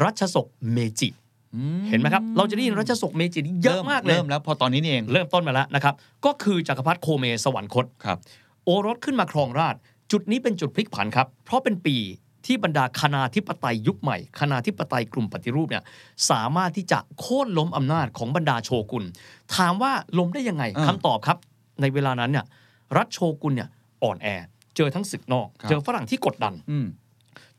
รัชสกเมจิอืมเห็นไหมครับ เราจะได้ยินรัชสกเมจินี่เยอะมากเลย เริ่มแล้วพอตอนนี้นี่เองเริ่มต้นมาแล้วนะครับ ก็คือจักรพรรดิโคเมสวรรคตครับโอรสขึ้นมาครองราชย์จุดนี้เป็นจุดพลิกผันครับ เพราะเป็นปีที่บรรดาคณาธิปไตยยุคใหม่คณาธิปไตยกลุ่มปฏิรูปเนี่ยสามารถที่จะโค่นล้มอำนาจของบรรดาโชกุนถามว่าล้มได้ยังไงอ่าคำตอบครับ ในเวลานั้นเนี่ยรัฐโชกุนเนี่ยอ่อนแอ เจอทั้งศึกนอกครับเจอฝรั่งที่กดดันอืม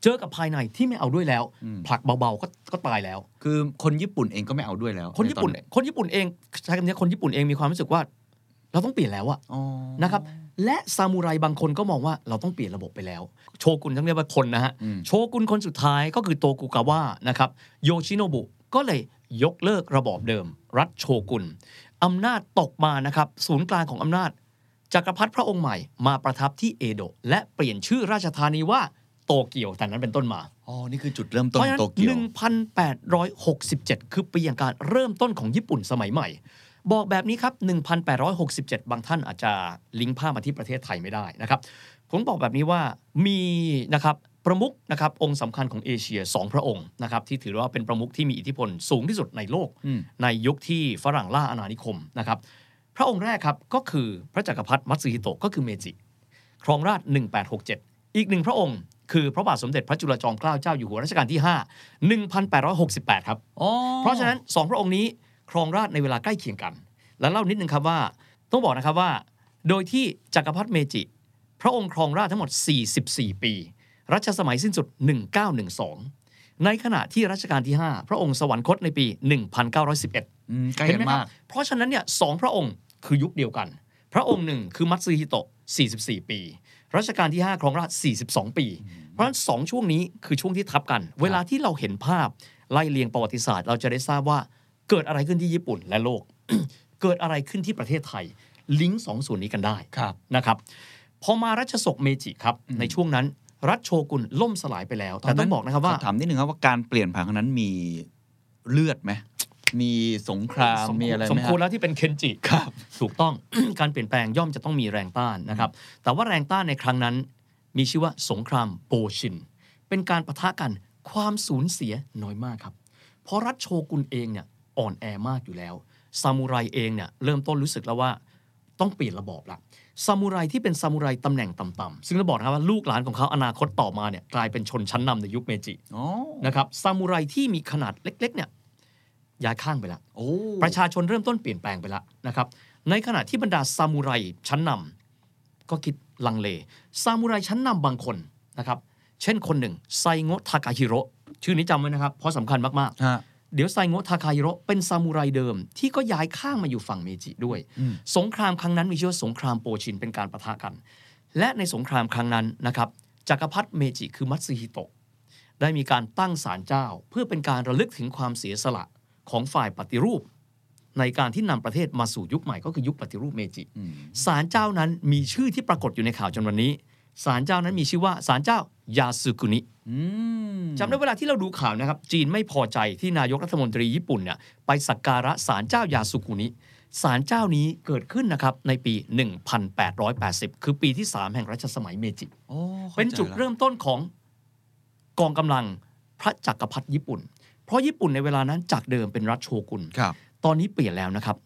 เจอกับภายในที่ไม่เอาด้วยแล้วอืมผลักเบาๆก็ก็ตายแล้ว คือคนญี่ปุ่นเองก็ไม่เอาด้วยแล้ว คนญี่ปุ่นใตอคนญี่ปุ่นเองใช้คำนี้คนญี่ปุ่นเองมีความรู้สึกว่า เราต้องเปลี่ยนแล้วอะอ๋อนะครับ และซามูไรบางคนก็มองว่าเราต้องเปลี่ยนระบบไปแล้ว โชกุนต้องเรียกว่าคนนะฮะอืมโชกุนคนสุดท้ายก็คือโตกุกาวะนะครับโยชิโนบุก็เลยยกเลิกระบอบเดิม รัฐโชกุนอำนาจตกมานะครับ ศูนย์กลางของอำนาจ จักรพรรดิพระองค์ใหม่มาประทับที่เอโดะและเปลี่ยนชื่อราชธานีว่าโตเกียวแต่นั้นเป็นต้นมาอ๋อนี่คือจุดเริ่มเพต้นราะฉะนั้นโตเกียว1,867 คือปีแห่งการเริ่มต้นของญี่ปุ่นสมัยใหม่ บอกแบบนี้ครับ 1,867 บางท่านอาจจะลิงก์ภาพมาที่ประเทศไทยไม่ได้นะครับผมบอกแบบนี้ว่ามีนะครับประมุขนะครับองค์สำคัญของเอเชีย 2 พระองค์นะครับที่ถือว่าเป็นประมุขที่มีอิทธิพลสูงที่สุดในโลกอืมในยุคที่ฝรั่งล่าอาณานิคมนะครับ พระองค์แรกครับก็คือพระจักรพรรดิมัตสึฮิโตะก็คือเมจิ ครองราช 1867 อีกหนึ่งพระองค์ คือพระบาทสมเด็จพระจุลจอมเกล้าเจ้าอยู่หัวรัชกาลที่ 5 1868 ครับอ๋อเพราะฉะนั้นสองพระองค์นี้ครองราชย์ในเวลาใกล้เคียงกัน และเล่านิดนึงครับว่า ต้องบอกนะครับว่า โดยที่จักรพรรดิเมจิ พระองค์ครองราชย์ทั้งหมด 44 ปี รัชสมัยสิ้นสุด 1912 ในขณะที่รัชกาลที่ 5 พระองค์สวรรคตในปี 1911อืมใกล้กันมากเห็นไหมครับเพราะฉะนั้นเนี่ยสองพระองค์ คือยุคเดียวกัน พระองค์หนึ่งคือมุตสึฮิโตะ 44 ปี รัชกาลที่ 5 ครองราช42 ปี เพราะฉะนั้นสองช่วงนี้คือช่วงที่ทับกัน เวลาที่เราเห็นภาพไล่เรียงประวัติศาสตร์ เราจะได้ทราบว่าเกิดอะไรขึ้นที่ญี่ปุ่นและโลก เกิดอะไรขึ้นที่ประเทศไทย ลิงก์สองส่วนนี้กันได้ครับนะครับพอมารัชสกเมจิครับในช่วงนั้น รัฐโชกุนล่มสลายไปแล้วแต่ต้องบอกนะครับว่าขถามนิดนึงครับว่าการเปลี่ยนผ่านครั้งนั้นมีเลือดไหม มีสงครามสมีอะไรไหสมมฮะควรแล้วที่เป็นเคนจิครับถูกต้องการเปลี่ยนแปลงย่อมจะต้องมีแรงต้านนะครับ แต่ว่าแรงต้านในครั้งนั้น มีชื่อว่าสงครามโปชิน เป็นการประทะกันความสูญเสียน้อยมากครับ เพราะรัฐโชกุนเองเนี่ยอ่อนแอมากอยู่แล้วซามูไรเองเนี่ยเริ่มต้นรู้สึกแล้วว่าต้องเปลี่ยนระบอบละซามูไรที่เป็นซามูไรตำแหน่งต่ำๆซึ่งเราบอกนะครับว่าลูกหลานของเขาอนาคตต่อมาเนี่ยกลายเป็นชนชั้นนำในยุคเมจิอ๋อนะครับซามูไรที่มีขนาดเล็กๆเนี่ย ย้ายข้างไปแล้วโอ้ประชาชนเริ่มต้นเปลี่ยนแปลงไปแล้วนะครับ ในขณะที่บรรดาซามูไรชั้นนำก็คิดลังเล ซามูไรชั้นนำบางคนนะครับ เช่นคนหนึ่งไซโงะทากาฮิโร่ชื่อนี้จำไว้นะครับ เพราะสำคัญมากฮะๆเดี๋ยวไซโงะทาคาฮิโร่เป็นซามูไรเดิม ที่ก็ย้ายข้างมาอยู่ฝั่งเมจิด้วยอืมสงครามครั้งนั้นมีชื่อว่าสงครามโบชินเป็นการปะทะกัน และในสงครามครั้งนั้นนะครับจักรพรรดิเมจิคือมุตสึฮิโตะได้มีการตั้งศาลเจ้า เพื่อเป็นการระลึกถึงความเสียสละ ของฝ่ายปฏิรูป ในการที่นำประเทศมาสู่ยุคใหม่ก็คือยุคปฏิรูปเมจิอืมศาลเจ้านั้นมีชื่อที่ปรากฏอยู่ในข่าวจนวันนี้ศาลเจ้านั้นมีชื่อว่าศาลเจ้ายาสึกุนิอืมจำได้เวลาที่เราดูข่าวนะครับ จีนไม่พอใจที่นายกรัฐมนตรีญี่ปุ่นเนี่ยไปสักการะศาลเจ้ายาสุกุนิศาลเจ้านี้เกิดขึ้นนะครับในปี 1880 คือปีที่ 3 แห่งรัชสมัยเมจิโอ้ข้าใจเป็นจุดแล้วเริ่มต้นของกองกำลังพระจักรพรรดิญี่ปุ่น เพราะญี่ปุ่นในเวลานั้นจากเดิมเป็นรัฐโชกุนครับตอนนี้เปลี่ยนแล้วนะครับ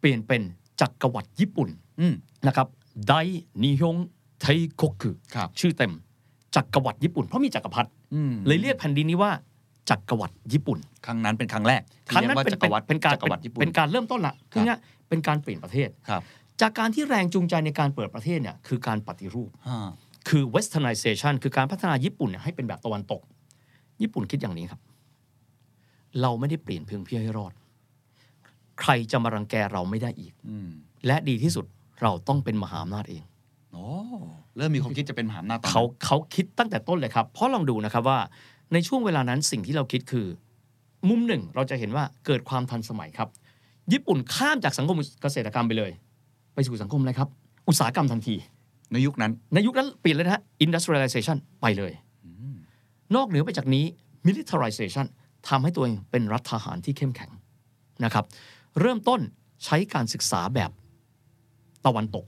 เปลี่ยนเป็นจักรวรรดิญี่ปุ่นอืมนะครับไดนิฮงไทโกกุครับชื่อเต็มจักรวรรดิญี่ปุ่นเพราะมีจักรพรรดิอืมเลยเรียกแผ่นดินนี้ว่าจักรวรรดิญี่ปุ่น ครั้งนั้นเป็นครั้งแรกที่ครั้งนั้นรียเป็นว่าจักรวรรดิเป็นการจักรวรรดิญี่ปุ่นเป็นการเริ่มต้นละคือเนี่ยเป็นการเปลี่ยนประเทศครับจากการที่แรงจูงใจในการเปิดประเทศเนี่ยคือการปฏิรูปฮะคือ westernization คือการพัฒนาญี่ปุ่นเนี่ยให้เป็นแบบตะวันตก ญี่ปุ่นคิดอย่างนี้ครับ เราไม่ได้เปลี่ยนเพียงเพื่อให้รอด ใครจะมารังแกเราไม่ได้อีกอืมและดีที่สุดเราต้องเป็นมหาอำนาจเองโอ้เริ่มมีความคิดจะเป็นมหาอำนาจตอนนั้นเขาเขาคิดตั้งแต่ต้นเลยครับ เพราะลองดูนะครับว่าในช่วงเวลานั้นสิ่งที่เราคิดคือ มุมหนึ่งเราจะเห็นว่าเกิดความทันสมัยครับ ญี่ปุ่นข้ามจากสังคมเกษตรกรรมไปเลย ไปสู่สังคมอะไรครับ อุตสาหกรรมทันที ในยุคนั้น ในยุคนั้นเปลี่ยนเลยนะฮะ industrialization ไปเลย นอกเหนือไปจากนี้ militarization ทำให้ตัวเองเป็นรัฐทหารที่เข้มแข็งนะครับ เริ่มต้นใช้การศึกษาแบบตะวันตก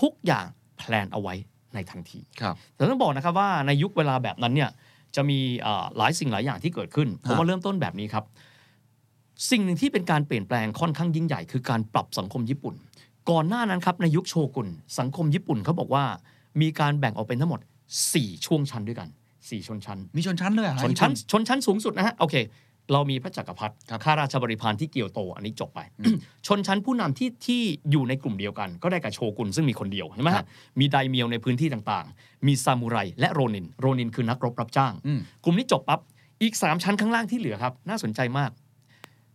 ทุกอย่างแพลนเอาไว้ในทันทีครับแต่ต้องบอกนะครับว่าในยุคเวลาแบบนั้นเนี่ยจะมีเอ่อหลายสิ่งหลายอย่างที่เกิดขึ้นผมว่าเริ่มต้นแบบนี้ครับ สิ่งหนึ่งที่เป็นการเปลี่ยนแปลงค่อนข้างยิ่งใหญ่ คือการปรับสังคมญี่ปุ่น ก่อนหน้านั้นครับในยุคโชกุนสังคมญี่ปุ่นเขาบอกว่า มีการแบ่งออกเป็นทั้งหมด 4 ช่วงชั้นด้วยกัน 4ชนชั้น มีชนชั้นเลยเหรอชนชั้น ชนชั้นสูงสุดนะฮะ โอเค เรามีพระจักรพรรดิครับข้าราชบริพารที่เกียวโต อันนี้จบไป ชนชั้นผู้นำที่ที่อยู่ในกลุ่มเดียวกัน ก็ได้กับโชกุนซึ่งมีคนเดียวใช่ไหมครัฮะบมีไดเมียวในพื้นที่ต่างๆ มีซามูไรและโรนิน โรนินคือนักรบรับจ้างอืมกลุ่มนี้จบปั๊บ อีก 3 ชั้นข้างล่างที่เหลือครับ น่าสนใจมาก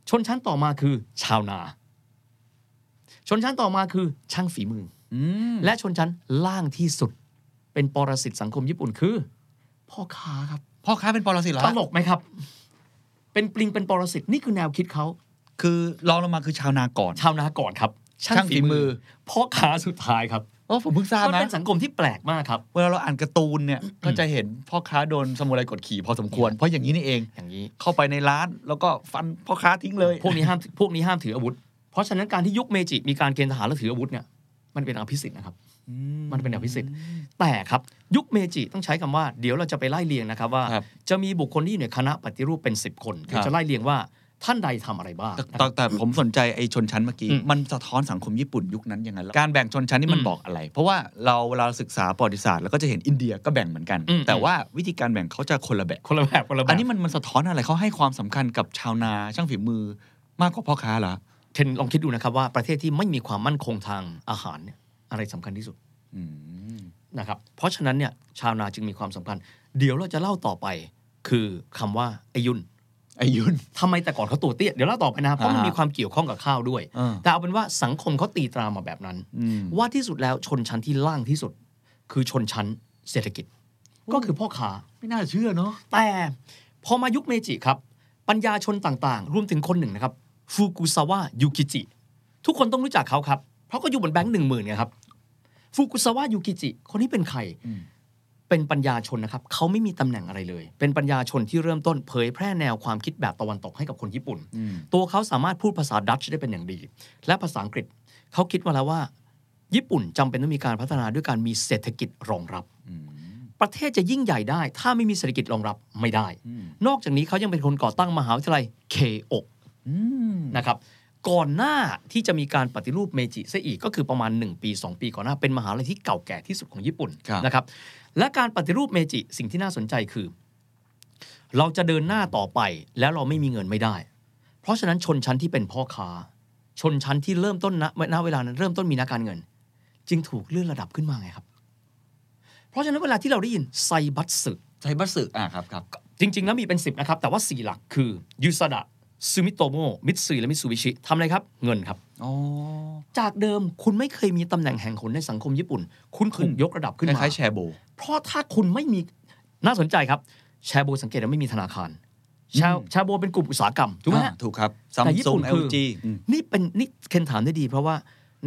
ชนชั้นต่อมาคือชาวนา ชนชั้นต่อมาคือช่างฝีมืออืมและชนชั้นล่างที่สุด เป็นปรสิตสังคมญี่ปุ่นคือ พ่อค้าครับ พ่อค้าเป็นปรสิตเหรอตลกไหมครับ เป็นปลิงเป็นปรสิตนี่คือแนวคิดเขาคือรองลงมาคือชาวนาก่อน ชาวนาก่อนครับ ช่างฝีมือพ่อค้าสุดท้ายครับโอ้ผมเพิ่งทราบมันนะเป็นสังคมที่แปลกมากครับ เวลาเราอ่านการ์ตูนเนี่ย ก็จะเห็นพ่อค้าโดนสมุไรกดขี่พอสมควร เพราะอย่างนี้นี่เอง อย่างนี้ เข้าไปในร้านแล้วก็ฟันพ่อค้าทิ้งเลย พวกนี้ห้ามพวกนี้ห้ามถืออาวุธ เพราะฉะนั้นการที่ยุคเมจิมีการเกณฑ์ทหารแล้วถืออาวุธเนี่ย มันเป็นอภิสิทธิ์นะครับ มันเป็นอภิสิทธิ์แต่ครับยุคเมจิต้องใช้คำว่า เดี๋ยวเราจะไปไล่เรียงนะครับว่าครับจะมีบุคคลที่อยู่ในคณะปฏิรูปเป็น 10 คนเดี๋ยวครับจะไล่เรียงว่าท่านใดทำอะไรบ้างแต่นะคแต่รับแต่ผมสนใจไอ้ชนชั้นเมื่อกี้อืมมันสะท้อนสังคมญี่ปุ่นยุคนั้นยังไงแล้วการแบ่งชนชั้นนี่มันอืมบอกอะไร เพราะว่าเราเวลาศึกษาประวัติศาสตร์ แล้วก็จะเห็นอินเดียก็แบ่งเหมือนกันอืมแต่ว่าวิธีการแบ่งเขาจะคนละแบบคนละแบบคนละแบบอันนี้มันมันสะท้อนอะไรเขาให้ความสำคัญกับชาวนาช่างฝีมือมากกว่าพ่อค้าเหรอเทนลองคิดดูนะครับว่าประเทศที่ไม่มีความมั่นคงทางอาหารเนี่ย อะไรสำคัญที่สุดอืมนะครับ เพราะฉะนั้นเนี่ยชาวนาจึงมีความสำคัญ เดี๋ยวเราจะเล่าต่อไป คือคำว่าไอยุนไอายุนทำไมแต่ก่อนเขาตัวเตี้ยเดี๋ยวเล่าต่อไปนะครับเพราะมันอ่าฮะมีความเกี่ยวข้องกับข้าวด้วยเออแต่เอาเป็นว่าสังคมเขาตีตรามาแบบนั้นอืมว่าที่สุดแล้วชนชั้นที่ล่างที่สุด คือชนชั้นเศรษฐกิจ ก็คือพ่อค้าไม่น่าเชื่อเนาะแต่พอมายุคเมจิครับ ปัญญาชนต่างๆ รวมถึงคนหนึ่งนะครับฟูกุซาวะยูกิจิทุกคนต้องรู้จักเขาครับ เพราะก็อยู่บนแบงค์หนึ่งหมื่นเนี่ยครับ ฟูกุซาวะยูกิจิ คนนี้เป็นใครอืมเป็นปัญญาชนนะครับ เขาไม่มีตำแหน่งอะไรเลย เป็นปัญญาชนที่เริ่มต้นเผยแพร่แนวความคิดแบบตะวันตกให้กับคนญี่ปุ่นอืมตัวเขาสามารถพูดภาษาดัตช์ได้เป็นอย่างดี และภาษาอังกฤษ เขาคิดมาแล้วว่า ญี่ปุ่นจำเป็นต้องมีการพัฒนาด้วยการมีเศรษฐกิจรองรับอืมประเทศจะยิ่งใหญ่ได้ ถ้าไม่มีเศรษฐกิจรองรับไม่ได้อืมนอกจากนี้เขายังเป็นคนก่อตั้งมหาวิทยาลัยเคโออืมนะครับ ก่อนหน้าที่จะมีการปฏิรูปเมจิซะอีกก็คือประมาณ 1 ปี 2 ปีก่อนหน้าเป็นมหาวิทยาลัยที่เก่าแก่ที่สุดของญี่ปุ่นครับนะครับและการปฏิรูปเมจิสิ่งที่น่าสนใจคือ เราจะเดินหน้าต่อไปแล้วเราไม่มีเงินไม่ได้ เพราะฉะนั้นชนชั้นที่เป็นพ่อค้า ชนชั้นที่เริ่มต้นณณเวลานั้นเริ่มต้นมีนักการเงิน จึงถูกเลื่อนระดับขึ้นมาไงครับ เพราะฉะนั้นเวลาที่เราได้ยินไซบัตสึไทยบัสสึอะครับครับจริง ๆ แล้วมีเป็น 10 นะครับ แต่ว่า 4 หลักคือยูซาดะ ซูมิโตโมมิตซึและมิตซูบิชิทำอะไรครับ เงินครับอ๋อจากเดิมคุณไม่เคยมีตำแหน่งแห่งหนในสังคมญี่ปุ่น คุณถูกยกระดับขึ้นคมาล้ายๆแชร์โบ เพราะถ้าคุณไม่มีน่าสนใจครับ แชร์โบสังเกตว่าไม่มีธนาคารแชร์อืมแชร์โบเป็นกลุ่มอุตสาหกรรมถูกไหมฮะอ่าถูกครับซัมแต่ญี่ซุปุ่งนเอคืลอจีนี่เป็นนี่เคนถามได้ดีเพราะว่า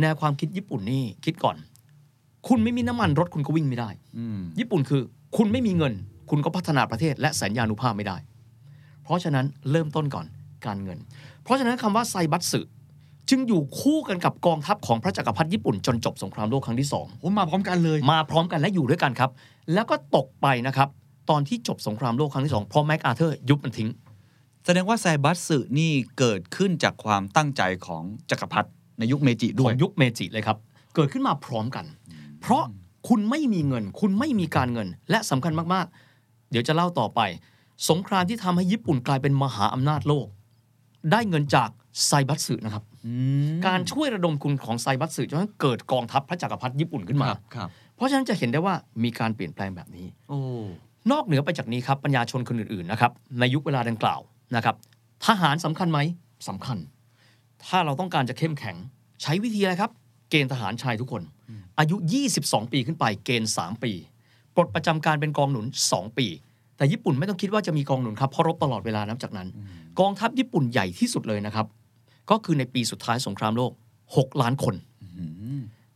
แนวความคิดญี่ปุ่นนี่คิดก่อน คุณไม่มีน้ำมันรถคุณก็วิ่งไม่ได้ญี่ปุ่นคือ คุณไม่มีเงิน คุณก็พัฒนาประเทศและสัญญานุภาพไม่ได้ เพราะฉะนั้นเริ่มต้นก่อน การเงิน เพราะฉะนั้นคำว่าไซบัตสึจึงอยู่คู่กันกับกองทัพของพระจักรพรรดิญี่ปุ่นจนจบสงครามโลกครั้งที่สองผมมาพร้อมกันเลย มาพร้อมกันและอยู่ด้วยกันครับ แล้วก็ตกไปนะครับตอนที่จบสงครามโลกครั้งที่สองเพราะแม็กอาเธอร์ยุบมันทิ้ง แสดงว่าไซบัสสึนี่เกิดขึ้นจากความตั้งใจของจักรพรรดิในยุคเมจิขด้วอยงยุคเมจิเลยครับ เกิดขึ้นมาพร้อมกัน เพราะคุณไม่มีเงิน คุณไม่มีการเงิน และสำคัญมากๆ เดี๋ยวจะเล่าต่อไป สงครามที่ทำให้ญี่ปุ่นกลายเป็นมหาอำนาจโลก ได้เงินจากไซบัตสึนะครับอืมการช่วยระดมทุนของไซบัตสึจนกระทั่งเกิดกองทัพพระจักรพรรดิญี่ปุ่นขึ้นคมารับครับเพราะฉะนั้นจะเห็นได้ว่ามีการเปลี่ยนแปลงแบบนี้โอ้นอกเหนือไปจากนี้ครับปัญญาชนคนอื่นๆนะครับในยุคเวลาดังกล่าวนะครับทหารสำคัญไหมสำคัญ ถ้าเราต้องการจะเข้มแข็ง ใช้วิธีอะไรครับ เกณฑ์ทหารชายทุกคน อายุ 22 ปีขึ้นไปเกณฑ์ 3 ปีปลดประจำการเป็นกองหนุน 2 ปี แต่ญี่ปุ่นไม่ต้องคิดว่าจะมีกองหนุนครับเพราะรบตลอดเวลานับจากนั้น กองทัพญี่ปุ่นใหญ่ที่สุดเลยนะครับ ก็คือในปีสุดท้ายสงครามโลก 6 ล้านคน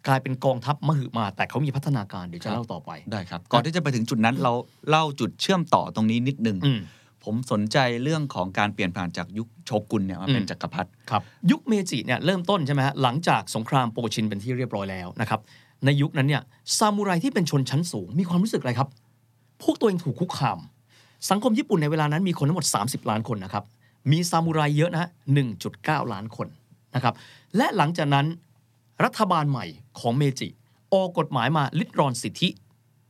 กลายเป็นกองทัพมหึมา แต่เขามีพัฒนาการเดี๋ยวจะเล่าต่อไปได้ครับ ก่อนที่จะไปถึงจุดนั้นเราเล่าจุดเชื่อมต่อตรงนี้นิดนึงอืมผมสนใจเรื่องของการเปลี่ยนผ่านจากยุคโชกุนเนี่ยมาเป็นอืมจักรพรรดิครับยุคเมจิเนี่ยเริ่มต้นใช่ไหมฮะหลังจากสงครามโปชินเป็นที่เรียบร้อยแล้วนะครับในยุคนั้นเนี่ยซามูไรที่เป็นชนชั้นสูงมีความรู้สึกอะไรครับ พวกตัวเองถูกคุกคาม สังคมญี่ปุ่นในเวลานั้นมีคนทั้งหมด 30 ล้านคนนะครับ มีซามูไรเยอะนะฮะ1.9 ล้านคนนะครับ และหลังจากนั้นรัฐบาลใหม่ของเมจิ ออกกฎหมายมาลิดรอนสิทธิ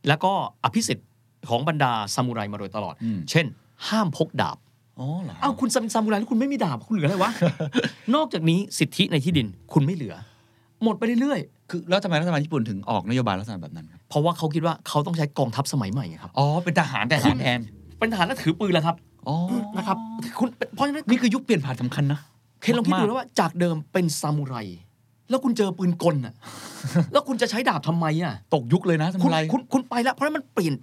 แล้วก็อภิสิทธิ์ของบรรดาซามูไรมาโดยตลอดอืมเช่น ห้ามพกดาบอ๋อเหรออ้าวคุณเป็นซามูไรแล้วคุณไม่มีดาบคุณเหลืออะไรวะ นอกจากนี้สิทธิในที่ดินคุณไม่เหลือ หมดไปเรื่อยคือแล้วทำไมรัฐบาลญี่ปุ่นถึงออกนโยบายลักษณะแบบนั้นครับๆเพราะว่าเขาคิดว่าเขาต้องใช้กองทัพสมัยใหม่ไงครับอ๋อเป็นทหารแต่ทหารแทน เป็นทหารแล้วถือปืนแล้วครับอ๋อนะครับคุณเพราะฉะนั้นนี่คือยุคเปลี่ยนผ่านสำคัญนะเคนลองคิดดูมากแล้วว่าจากเดิมเป็นซามูไรแล้วคุณเจอปืนกลน่ะ แล้วคุณจะใช้ดาบทำไมอะ ตกยุคเลยนะสคุมุณไรคุณคุณไปแล้วเพราะฉะนั้นมันเปลี่ยน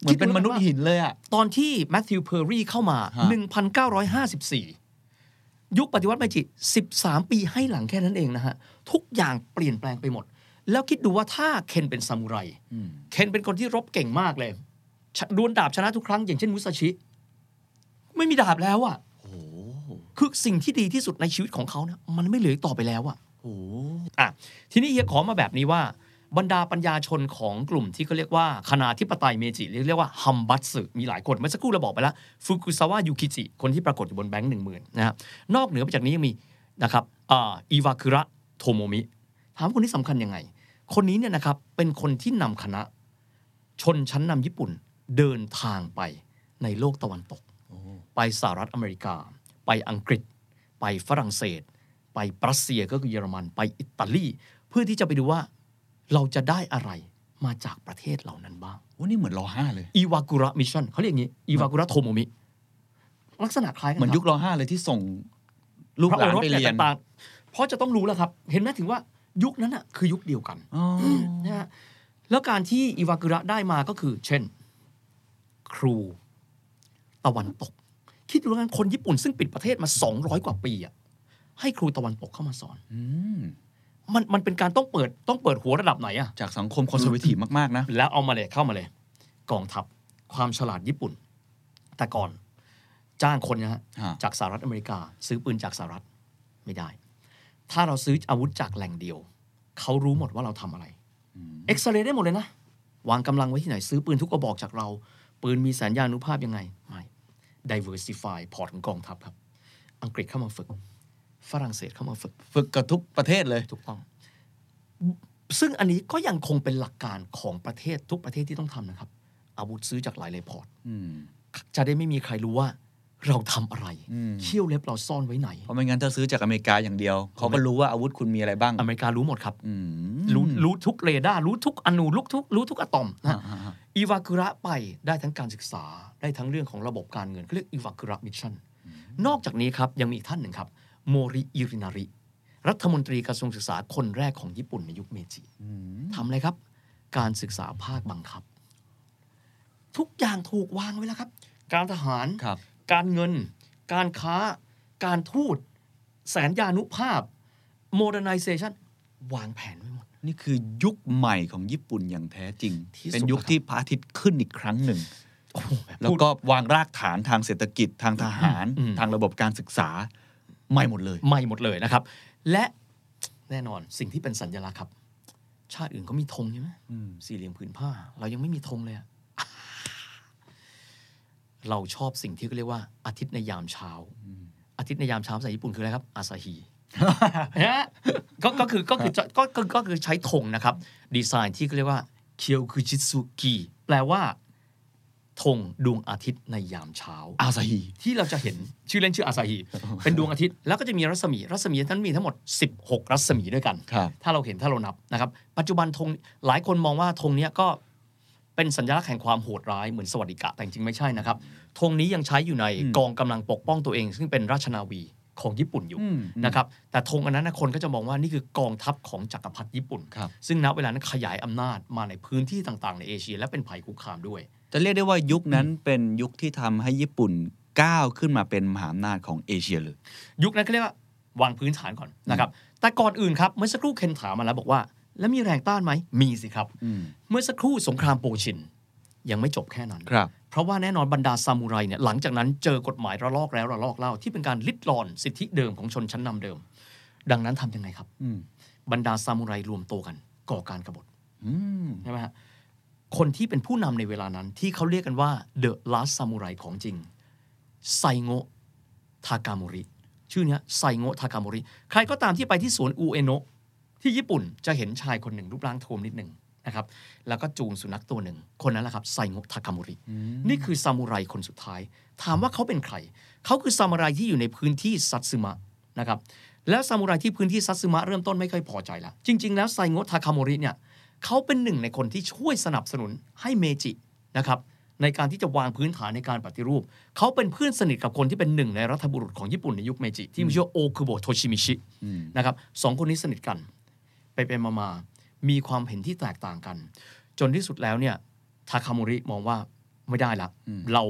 เหมือนเป็นมนุษย์หินเลยอะ ตอนที่แมทธิวเพอร์รี่เข้ามาฮะ1954 ยุคปฏิวัติเมจิ13 ปีให้หลังแค่นั้นเองนะฮะ ทุกอย่างเปลี่ยนแปลงไปหมด แล้วคิดดูว่าถ้าเคนเป็นซามูไรอืมเคนเป็นคนที่รบเก่งมากเลยชะ ดวลดาบชนะทุกครั้งอย่างเช่นมูซาชิ ไม่มีดาบแล้วอะโอ้โหคือสิ่งที่ดีที่สุดในชีวิตของเขาเนี่ยมันไม่เหลืออีกต่อไปแล้วอะโอ้โหอะทีนี้เฮียขอมาแบบนี้ว่า บรรดาปัญญาชนของกลุ่มที่เขาเรียกว่าคณาธิปไตยเมจิเรียกว่าฮัมบัตสึมีหลายคนเมื่อสักครู่เราบอกไปแล้วฟุกุซาวะยูกิจิคนที่ปรากฏอยู่บนแบงค์หนึ่งหมื่นนะฮะนอกเหนือไปจากนี้ยังมีนะครับอ่าอิวาคุระโทโมมิ ถามคนนี้สำคัญยังไง คนนี้เนี่ยนะครับเป็นคนที่นำคณะชนชั้นนำญี่ปุ่น เดินทางไปในโลกตะวันตก ไปสหรัฐอเมริกา ไปอังกฤษ ไปฝรั่งเศส ไปรัสเซียก็คือเยอรมัน ไปอิตาลี เพื่อที่จะไปดูว่าเราจะได้อะไรมาจากประเทศเหล่านั้นบ้างโอ้นี่เหมือนรอห้าเลย อีวากุระมิชชั่นเขาเรียกอย่างนี้ อีวากุระโทโมมิ ลักษณะคล้ายกันเหมือนยุครอห้าเลยที่ส่งลูกพระหลานโอรสไปเนี่ยเรียนต่างๆเพราะจะต้องรู้แล้วครับ เห็นไหมถึงว่ายุคนั้นอะคือยุคเดียวกันอ๋อนะฮะแล้วการที่อีวากุระได้มาก็คือ เช่น ครูตะวันตก คิดดูแล้วกันคนญี่ปุ่นซึ่งปิดประเทศมา 200 กว่าปีอะให้ครูตะวันตกเข้ามาสอนอืมมันมันเป็นการต้องเปิดต้องเปิดหัวระดับไหนอะจากสังคมคอนเซอร์วทีฟมากๆนะ แล้วเอามาเลยเข้ามาเลย กองทัพความฉลาดญี่ปุ่น แต่ก่อนจ้างคนนะฮะฮะจากสหรัฐอเมริกา ซื้อปืนจากสหรัฐไม่ได้ ถ้าเราซื้ออาวุธจากแหล่งเดียว เขารู้หมดว่าเราทำอะไรเอ็กซเรย์ได้หมดเลยนะ วางกำลังไว้ที่ไหน ซื้อปืนทุกกระบอกจากเรา ปืนมีแสนยานุภาพยังไง ไม่ diversify port ของกองทัพครับ อังกฤษเข้ามาฝึก ฝรั่งเศสเข้ามาฝึก ฝึกกับทุกประเทศเลย ถูกต้อง ซึ่งอันนี้ก็ยังคงเป็นหลักการของประเทศทุกประเทศที่ต้องทำนะครับ อาวุธซื้อจากหลายเลย port อืมจะได้ไม่มีใครรู้ว่าเราทำอะไรอืมเขี้ยวเล็บเราซ่อนไว้ไหน เพราะไม่งั้นถ้าซื้อจากอเมริกาอย่างเดียว เขาก็รู้ว่าอาวุธคุณมีอะไรบ้าง อเมริการู้หมดครับอืมรู้รู้ทุกเรดาร์รู้ทุกอณูรู้ทุกรู้ทุกอะตอมนะฮะฮะฮะ อีวากุระไปได้ทั้งการศึกษาได้ทั้งเรื่องของระบบการเงินเขาเรียกอีวากุระ mission นอกจากนี้ครับยังมีอีกท่านหนึ่งครับโมริอาริโนริรัฐมนตรีกระทรวงศึกษาคนแรกของญี่ปุ่นในยุคเมจิอืมทำอะไรครับ การศึกษาภาคบังคับ ทุกอย่างถูกวางไว้แล้วครับ การทหารครับการเงิน การค้า การทูตแสนยานุภาพ modernization วางแผนไว้หมด นี่คือยุคใหม่ของญี่ปุ่นอย่างแท้จริงที่สุดเป็นยุคที่พระอาทิตย์ขึ้นอีกครั้งหนึ่งโอ้โหบบแล้วพูดก็วางรากฐานทางเศรษฐกิจทางทหารอืมทางระบบการศึกษาใหม่หมดเลย ใหม่หมดเลยนะครับ และแน่นอนสิ่งที่เป็นสัญลักษณ์ครับ ชาติอื่นก็มีธงใช่ไหมอืมสี่เหลี่ยมผืนผ้า เรายังไม่มีธงเลยอะเราชอบสิ่งที่เขาเรียกว่าอาทิตย์ในยามเช้า อาทิตย์ในยามเช้าภาษาญี่ปุ่นคืออะไรครับอาซาฮี ฮะก็ก็คือก็คือก็ก็ก็คือใช้ธงนะครับ ดีไซน์ที่เขาเรียกว่าเคียวคุจิสุกิแปลว่าธงดวงอาทิตย์ในยามเช้า อาซาฮีที่เราจะเห็นชื่อเล่นชื่ออาซาฮีเป็นดวงอาทิตย์แล้วก็จะมีรัศมี รัศมีนั้นมีทั้งหมด 16 รัศมีด้วยกันครับถ้าเราเห็นถ้าเรานับนะครับ ปัจจุบันธงหลายคนมองว่าธงเนี้ยก็เป็นสัญลักษณ์แห่งความโหดร้ายเหมือนสวัสดิกะแต่จริงๆไม่ใช่นะครับธงนี้ยังใช้อยู่ในอืมกองกำลังปกป้องตัวเอง ซึ่งเป็นราชนาวี ของญี่ปุ่นอยู่อืมนะครับแต่ธงอันนั้นนะคนก็จะมองว่านี่คือกองทัพของจักรพรรดิญี่ปุ่นครับซึ่งณเวลานั้นขยายอำนาจมาในพื้นที่ต่างๆ ในเอเชีย และเป็นภัยคุกคามด้วย จะเรียกได้ว่ายุคนั้นเป็นยุคที่ทำให้ญี่ปุ่นก้าวขึ้นมาเป็นมหาอำนาจของเอเชียเลย ยุคนั้นเขาเรียกว่าวางพื้นฐานก่อนนะครับแต่ก่อนอื่นครับเมื่อสักครู่เคนถามมาแล้วบอกว่า แล้วมีแรงต้านไหมมีสิครับอืมเมื่อสักครู่สงครามโปชินยังไม่จบแค่นั้นครับ เพราะว่าแน่นอนบรรดาซามูไรเนี่ยหลังจากนั้นเจอกฎหมายระลอกแล้วระลอกเล่าที่เป็นการลิดรอนสิทธิเดิมของชนชั้นนำเดิม ดังนั้นทำยังไงครับอืมบรรดาซามูไรรวมตัวกัน ก่อการกบฏอืมใช่ไหมฮะคนที่เป็นผู้นำในเวลานั้นที่เขาเรียกกันว่า The Last Samurai ของจริงไซโงะทากาโมริ ชื่อเนี้ยไซโงะทากาโมริ ใครก็ตามที่ไปที่สวนอูเอโนะที่ญี่ปุ่นจะเห็นชายคนหนึ่งรูปร่างโทวมนิดหนึ่ง นะครับ แล้วก็จูงสุนัขตัวหนึ่ง คนนั้นแหละครับไซโงะทากาโมริ นี่คือซามูไรคนสุดท้าย ถามว่าเขาเป็นใคร เขาคือซามูไรที่อยู่ในพื้นที่ซัตสึมะนะครับ แล้วซามูไรที่พื้นที่ซัตสึมะเริ่มต้นไม่ค่อยพอใจละจริง ๆ แล้วไซโงะทาคาโมริเนี่ยเขาเป็นหนึ่งในคนที่ช่วยสนับสนุนให้เมจินะครับในการที่จะวางพื้นฐานในการปฏิรูป เขาเป็นเพื่อนสนิทกับคนที่เป็นหนึ่งในรัฐบุรุษของญี่ปุ่นในยุคเมจิ ที่มีชื่อว่าโอคุโบะโทชิมิชิอืมนะครับสองคนนี้สนิทกัน ไปไปมามา มีความเห็นที่แตกต่างกัน จนที่สุดแล้วเนี่ยทาคาโมริมองว่าไม่ได้ละเรา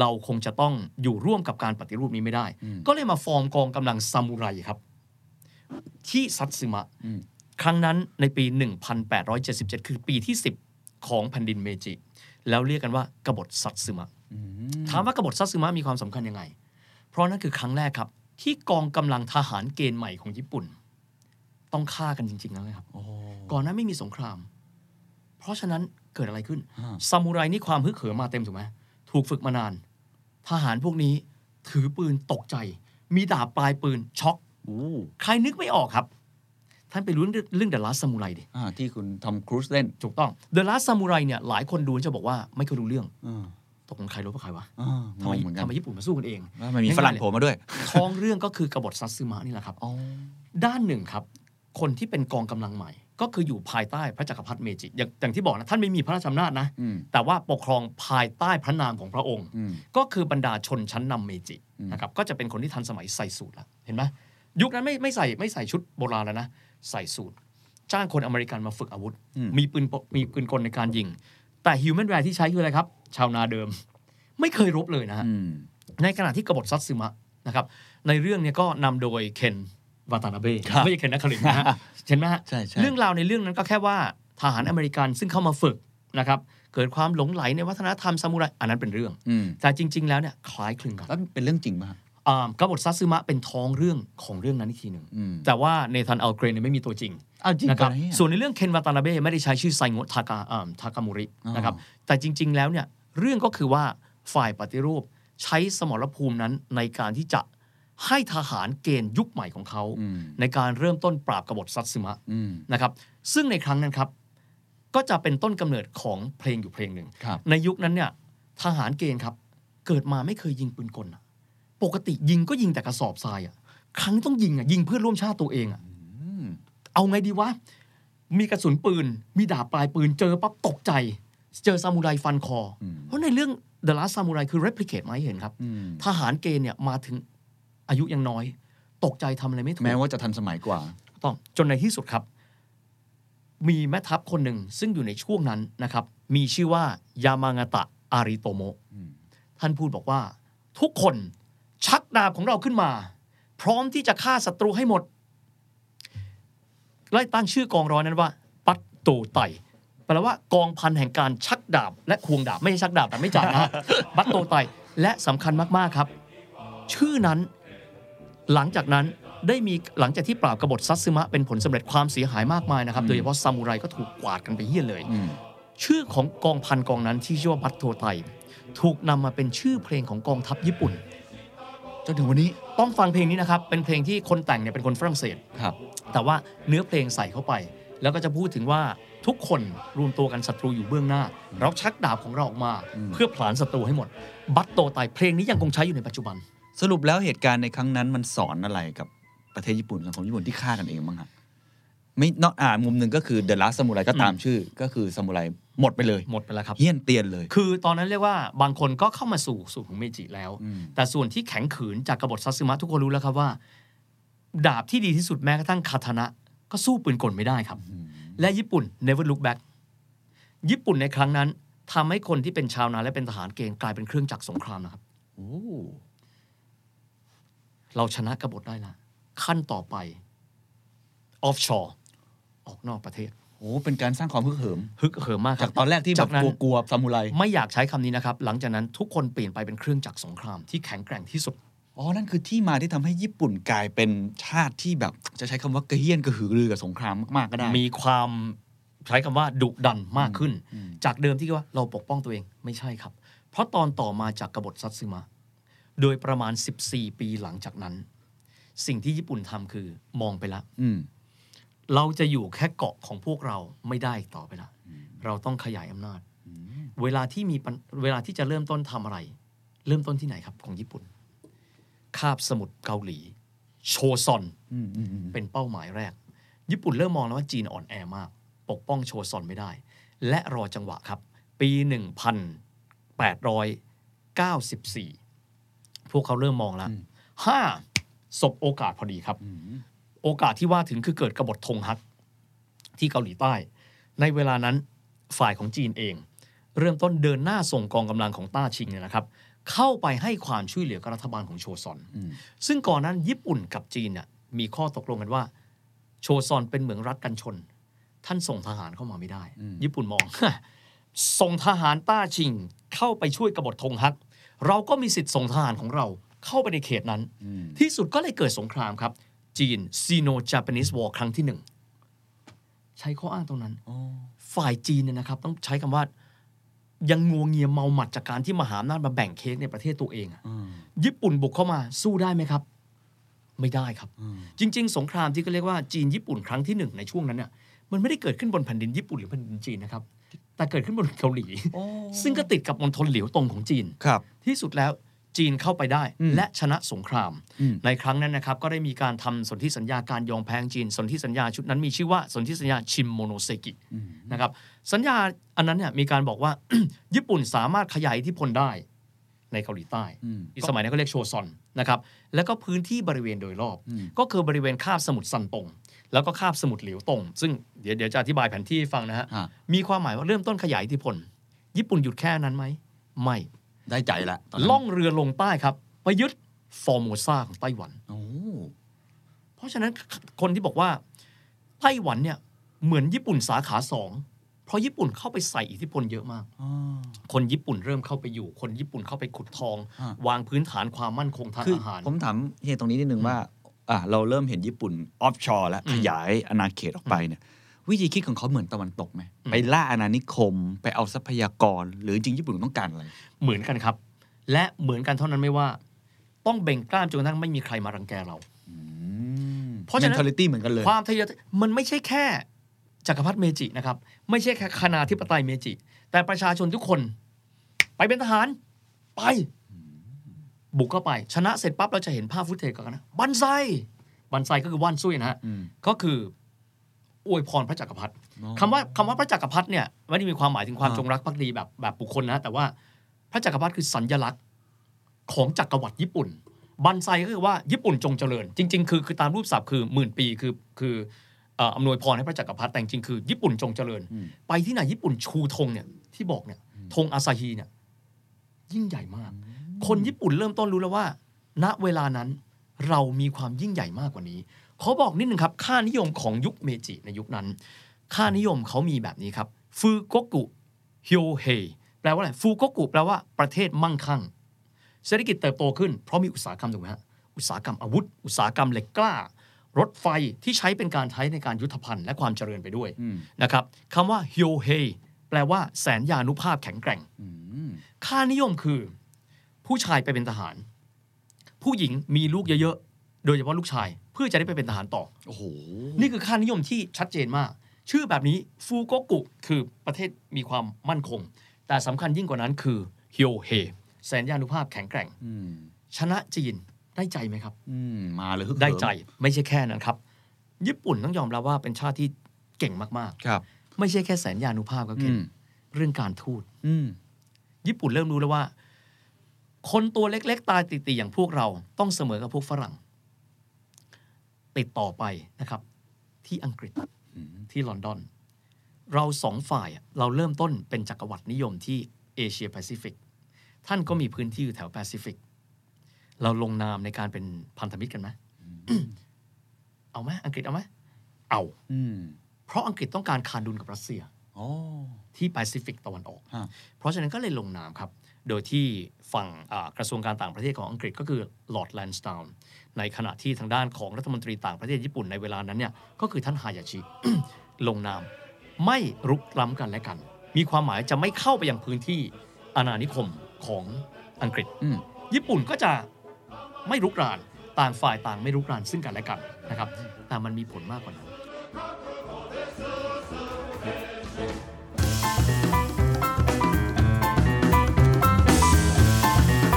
เราคงจะต้องอยู่ร่วมกับการปฏิรูปนี้ไม่ได้ ก็เลยมาฟอร์มกองกำลังซามูไรครับ ที่ซัตสึมะอืมครั้งนั้นในปี 1877 คือปีที่ 10 ของแผ่นดินเมจิ แล้วเรียกกันว่ากบฏซัตสึมะถามว่ากบฏซัตสึมะมีความสำคัญยังไง เพราะนั่นคือครั้งแรกครับ ที่กองกำลังทหารเกณฑ์ใหม่ของญี่ปุ่น ต้องฆ่ากันจริงๆแล้วนะครับโอ้ก่อนนั้นไม่มีสงคราม เพราะฉะนั้นเกิดอะไรขึ้นฮะซามูไรนี่ความฮึกเหิมมาเต็มถูกไหมถูกฝึกมานาน ทหารพวกนี้ถือปืนตกใจ มีดาบปลายปืนช็อกโอ้ใครนึกไม่ออกครับ ท่านไปรู้เรื่องเรื่องเดอะลัสซามูไรดิอ่าที่คุณทอมครูซเล่นถูกต้องเดอะลัสซามูไรเนี่ยหลายคนดูจะบอกว่าไม่เคยรู้เรื่องอ่าตกลงใครรู้ว่าใครวะอ่างทำไมงเหมือนกันทำไมญี่ปุ่นมาสู้กันเองว่ามันมีฝรั่งโผล่มาด้วยท้องเรื่องก็คือกบฏซัตสึมะนี่แหละครับอ๋อด้านหนึ่งครับ คนที่เป็นกองกำลังใหม่ ก็คืออยู่ภายใต้พระจักรพรรดิเมจิอย่างอย่างที่บอกนะท่านไม่มีพระราชอำนาจนะอืมแต่ว่าปกครองภายใต้พระนามของพระองค์อืมก็คือบรรดาชนชั้นนำเมจิอืมนะครับก็จะเป็นคนที่ทันสมัยใส่สูทละเห็นไหมยุคนั้นไม่ไม่ใส่ไม่ใส่ชุดโบราณแล้วนะใส่สูท จ้างคนอเมริกันมาฝึกอาวุธ มีปืนมีปืนกลในการยิง แต่ humanware ที่ใช้คืออะไรครับ ชาวนาเดิม ไม่เคยรบเลยนะฮะอืมในขณะที่กบฏซัตสึมะนะครับในเรื่องเนี้ก็นำโดยเคน วาตานาเบะครับไม่ใช่เคนนักคลินทร์นะฮะเห็นไหมฮะใช่ใช่เรื่องราวในเรื่องนั้นก็แค่ว่าทหารอเมริกันซึ่งเข้ามาฝึกนะครับเกิดความหลงไหลในวัฒนธรรมซามูไรอันนั้นเป็นเรื่องอืมแต่จริง ๆ แล้วเนี่ยคล้ายคลึงกันแล้วเป็นเรื่องจริงป่ะฮะอ่ากบฏซัตสึมะเป็นท้องเรื่องของเรื่องนั้นอีกทีหนึ่งอืมแต่ว่าเนธานอัลเกรนเนี่ยไม่มีตัวจริงอ้าวจริงนะครับปะเยส่วนในเรื่องเคนวาตานาเบะไม่ได้ใช้ชื่อไซโงะทากาอ่าทากามุริอ๋อนะครับแต่จริง ๆ แล้วเนี่ยเรื่องก็คือว่าฝ่ายปฏิรูปใช้สมรภูมินั้นในการที่จะ ให้ทหารเกณฑ์ยุคใหม่ของเขาอืมในการเริ่มต้นปราบกบฏซัตสึมะอืมนะครับ ซึ่งในครั้งนั้นครับ ก็จะเป็นต้นกำเนิดของเพลงอยู่เพลงหนึ่งครับในยุคนั้นเนี่ยทหารเกณฑ์ครับ เกิดมาไม่เคยยิงปืนกลอะปกติยิงก็ยิงแต่กระสอบทรายอะครั้งนี้ต้องยิงอะยิงเพื่อร่วมชาติตัวเองอะอืมเอาไงดีวะมีกระสุนปืน มีดาบปลายปืนเจอปั๊บตกใจ เจอซามูไรฟันคออมเพราะในเรื่อง The Last Samurai คือ replicate มาให้เห็นครับอืมทหารเกณฑ์เนี่ยมาถึง อายุยังน้อย ตกใจทำอะไรไม่ถูกแม้ว่าจะทันสมัยกว่าต้องจนในที่สุดครับ มีแม่ทัพคนหนึ่งซึ่งอยู่ในช่วงนั้นนะครับ มีชื่อว่ายามางาตะอาริโตโมะอืมท่านพูดบอกว่า ทุกคนชักดาบของเราขึ้นมา พร้อมที่จะฆ่าศัตรูให้หมดไล่ตั้งชื่อกองร้อยนั้นว่า ปัตโตไตแปลว่ากองพันแห่งการชักดาบ และควงดาบ ไม่ใช่ชักดาบแต่ไม่จับนะฮะปัตโตไตและสำคัญมากๆครับ ชื่อนั้น หลังจากนั้นได้มีหลังจากที่ปราบกบฏซัตซึมะเป็นผลสำเร็จความเสียหายมากมายนะครับ โดยเฉพาะซามูไรก็ถูกกวาดกันไปเฮี้ยนเลยอืมชื่อของกองพันกองนั้นที่ชื่อว่าบัตโตไตถูกนำมาเป็นชื่อเพลงของกองทัพญี่ปุ่นจนถึงวันนี้ต้องฟังเพลงนี้นะครับ เป็นเพลงที่คนแต่งเนี่ยเป็นคนฝรั่งเศสครับแต่ว่าเนื้อเพลงใส่เข้าไป แล้วก็จะพูดถึงว่าทุกคนรวมตัวกันศัตรูอยู่เบื้องหน้า เราชักดาบของเราออกมาอืมเพื่อผลาญศัตรูให้หมด บัตโตไตเพลงนี้ยังคงใช้อยู่ในปัจจุบัน สรุปแล้วเหตุการณ์ในครั้งนั้นมันสอนอะไรกับประเทศญี่ปุ่นสังคมญี่ปุ่นที่ฆ่ากันเองบ้างครับไม่นอกอ่ามุมหนึ่งก็คือเดอะลัสซามูไรก็ตามชื่อ ก็คือซามูไรหมดไปเลยหมดไปแล้วครับเฮี้ยนเตียนเลย คือตอนนั้นเรียกว่าบางคนก็เข้ามาสู่สู่ของเมจิแล้วอืมแต่ส่วนที่แข็งขืนจากกบฏซัตสึมะทุกคนรู้แล้วครับว่า ดาบที่ดีที่สุดแม้กระทั่งคาทานะ ก็สู้ปืนกลไม่ได้ครับ และญี่ปุ่น never look back ญี่ปุ่นในครั้งนั้นทำให้คนที่เป็นชาวนาและเป็นทหารเกณฑ์กลายเป็นเครื่องจักรสงครามนะครับโอ้ เราชนะกบฏได้ละขั้นต่อไป offshore ออกนอกประเทศโอ้เป็นการสร้างความฮึกเหิมฮึกเหิมมากคจารักบตอนแรกที่แบจาบนั้นกลัวๆซามูไรไม่อยากใช้คำนี้นะครับ หลังจากนั้นทุกคนเปลี่ยนไปเป็นเครื่องจักรสงครามที่แข็งแกร่งที่สุดอ๋อ นั่นคือที่มาที่ทำให้ญี่ปุ่นกลายเป็นชาติที่แบบจะใช้คำว่ากระเฮี้ยนกระหือรือกับสงครามมากๆก็ได้ มีความใช้คำว่าดุดันมากขึ้นอืมจากเดิมที่ว่าเราปกป้องตัวเองไม่ใช่ครับ เพราะตอนต่อมาจากกบฏซัตซึมะ โดยประมาณ 14 ปีหลังจากนั้น สิ่งที่ญี่ปุ่นทำคือมองไปละอืมเราจะอยู่แค่เกาะของพวกเราไม่ได้อีกต่อไปละเราต้องขยายอำนาจ เวลาที่มีปัญเวลาที่จะเริ่มต้นทำอะไร เริ่มต้นที่ไหนครับของญี่ปุ่น คาบสมุทรเกาหลี โชซอนอืมอืมอืมเป็นเป้าหมายแรก ญี่ปุ่นเริ่มมองแล้วว่าจีนอ่อนแอมาก ปกป้องโชซอนไม่ได้ และรอจังหวะครับ ปี 1894 พวกเขาเริ่มมองแล้วห้าสบโอกาสพอดีครับ โอกาสที่ว่าถึงคือเกิดกบฏธงฮัก ที่เกาหลีใต้ ในเวลานั้นฝ่ายของจีนเอง เริ่มต้นเดินหน้าส่งกองกำลังของต้าชิงเนี่ยนะครับ เข้าไปให้ความช่วยเหลือกับรัฐบาลของโชซอน ซึ่งก่อนนั้นญี่ปุ่นกับจีนเนี่ยมีข้อตกลงกันว่า โชซอนเป็นเหมืองรัฐกันชน ท่านส่งทหารเข้ามาไม่ได้ ญี่ปุ่นมองส่งทหารต้าชิงเข้าไปช่วยกบฏธงฮัก เราก็มีสิทธิ์ส่งทหารของเราเข้าไปในเขตนั้น ที่สุดก็เลยเกิดสงครามครับ จีนซีโนจ a p a n e s e War ครั้งที่หนึ่งใช้ข้ออ้างตรงนั้นฝ่ายจีนเนี่ยนะครับ ต้องใช้คำว่ายังงวงเงียเมาหมัดจากการที่มหาอำนาจมาแบ่งเค้กในประเทศตัวเองอะญี่ปุ่นบุกเข้ามาสู้ได้ไหมครับ ไม่ได้ครับ จริง ๆ สงครามที่เขาเรียกว่าจีนญี่ปุ่นครั้งที่หนึ่งในช่วงนั้นเนี่ยมันไม่ได้เกิดขึ้นบนแผ่นดินญี่ปุ่นหรือแผ่นดินจีนนะครับ แต่เกิดขึ้นบนเกาหลี ซึ่งก็ติดกับมณฑลเหลียวตงของจีนครับ ที่สุดแล้วจีนเข้าไปได้อืมและชนะสงครามอืมในครั้งนั้นนะครับก็ได้มีการทำสนธิสัญญาการยอมแพ้จีน สนธิสัญญาชุดนั้นมีชื่อว่าสนธิสัญญาชิโมโนเซกินะครับสัญญาอันนั้นเนี่ยมีการบอกว่าญี่ปุ่นสามารถขยายอิทธิพลได้ในเกาหลีใต้อืมที่สมัยนั้นเขาเรียกโชซอนนะครับแล้วก็พื้นที่บริเวณโดยรอบอืมก็คือบริเวณคาบสมุทรซันตง แล้วก็คาบสมุทรเหลียวตงซึ่งเดี๋ยวเดี๋ยวจะอธิบายแผนที่ให้ฟังนะฮะฮะ มีความหมายว่าเริ่มต้นขยายอิทธิพล ญี่ปุ่นหยุดแค่นั้นไหม ไม่ ได้ใจละตนนั้นล่องเรือลงใต้ครับไปยึดฟอร์โมซาของไต้หวันโอ้เพราะฉะนั้นคนที่บอกว่าไต้หวันเนี่ยเหมือนญี่ปุ่นสาขาสองเพราะญี่ปุ่นเข้าไปใส่อิทธิพลเยอะมากอ่าคนญี่ปุ่นเริ่มเข้าไปอยู่ คนญี่ปุ่นเข้าไปขุดทองอะวางพื้นฐานความมั่นคงทางคืออาหาร ผมถามเฮียตรงนี้นิดนึงว่า อะเราเริ่มเห็นญี่ปุ่น offshore แล้วอืมขยายอาณาเขตออกไปเนี่ยวิธีคิดของเขาเหมือนตะวันตกไหมอืมไปล่าอาณานิคม ไปเอาทรัพยากร หรือจริงญี่ปุ่นต้องการอะไร เหมือนกันครับ และเหมือนกันเท่านั้นไม่ว่า ต้องเบ่งกล้ามจนกระทั่งไม่มีใครมารังแกเราเพราะฉะนั้น mentality เหมือนกันเลยความทะเยอทะมันไม่ใช่แค่จักรพรรดิเมจินะครับ ไม่ใช่แค่คณาธิปไตยเมจิ แต่ประชาชนทุกคน ไปเป็นทหาร ไป บุกเข้าไป ชนะเสร็จปั๊บเราจะเห็นภาพฟุตเทจกันนะบันไซบันไซก็คือว่านซุยนะฮะอืมก็คืออวยพรพระจักรพรรดิอ๋อคำว่าคำว่าพระจักรพรรดิเนี่ยไม่ได้มีความหมายถึงความอ่าจงรักภักดีแบบแบบบุคคลนะ แต่ว่าพระจักรพรรดิคือสัญลักษณ์ของจักรวรรดิญี่ปุ่น บันไซก็คือว่าญี่ปุ่นจงเจริญ จริง ๆ คือคือตามรูปศัพท์คือหมื่นปีคือคือเอ่ออำนวยพรให้พระจักรพรรดิแต่จริงๆคือญี่ปุ่นจงเจริญอืมไปที่ไหนญี่ปุ่นชูธงเนี่ยที่บอกเนี่ยธงอาซาฮีเนี่ยยิ่งใหญ่มาก คนญี่ปุ่นเริ่มต้นรู้แล้วว่า ณเวลานั้นเรามีความยิ่งใหญ่มากกว่านี้ขอบอกนิดหนึ่งครับ ค่านิยมของยุคเมจิในยุคนั้น ค่านิยมเขามีแบบนี้ครับฟูโกกุฮิโอเฮแปลว่าอะไรฟูโกกุแปลว่าประเทศมั่งคั่งเศรษฐกิจเติบโตขึ้นเพราะมีอุตสาหกรรมถูกไหมฮะอุตสาหกรรมอาวุธ อุตสาหกรรมเหล็กกล้า รถไฟที่ใช้เป็นการใช้ในการยุทธภัณฑ์และความเจริญไปด้วยอืมนะครับคำว่าฮิโอเฮแปลว่าแสนยานุภาพแข็งแกร่งอืมค่านิยมคือ ผู้ชายไปเป็นทหาร ผู้หญิงมีลูกเยอะๆ โดยเฉพาะลูกชาย เพื่อจะได้ไปเป็นทหารต่อ โอ้โห นี่คือค่านิยมที่ชัดเจนมาก ชื่อแบบนี้ฟูโกกุคือประเทศมีความมั่นคง แต่สำคัญยิ่งกว่านั้นคือฮิโอเฮแสนยานุภาพแข็งแกร่งอืมชนะจีนได้ใจไหมครับอืมมาเลยฮึกเหิมได้ใจไม่ใช่แค่นั้นครับ ญี่ปุ่นต้องยอมรับว่าเป็นชาติที่เก่งมากครับๆไม่ใช่แค่แสนยานุภาพก็อืมเก่งเรื่องการทูตอืมญี่ปุ่นเริ่มรู้แล้วว่า คนตัวเล็ก ๆ ตาตี่ๆอย่างพวกเราต้องเสมอกับพวกฝรั่ง ติดต่อไปนะครับ ที่อังกฤษที่ลอนดอน เราสองฝ่ายอะเราเริ่มต้นเป็นจักรวรรดินิยมที่เอเชียแปซิฟิกท่านก็มีพื้นที่อยู่แถวแปซิฟิกเราลงนามในการเป็นพันธมิตรกันไหมเอาไหมอังกฤษเอาไหมเอาอืมเพราะอังกฤษต้องการคานดุลกับรัสเซียโอ้ที่แปซิฟิกตะวันออกฮะเพราะฉะนั้นก็เลยลงนามครับ โดยที่ฝั่งอ่ากระทรวงการต่างประเทศของอังกฤษก็คือลอร์ดแลนสดาวน์ในขณะที่ทางด้านของรัฐมนตรีต่างประเทศญี่ปุ่นในเวลานั้นเนี่ยก็คือท่านฮายาชิลงนาม ไม่รุกล้ำกันและกัน มีความหมายจะไม่เข้าไปยังพื้นที่อาณานิคมของอังกฤษอืมญี่ปุ่นก็จะไม่รุกรานต่างฝ่ายต่างไม่รุกรานซึ่งกันและกันนะครับแต่มันมีผลมากกว่านั้น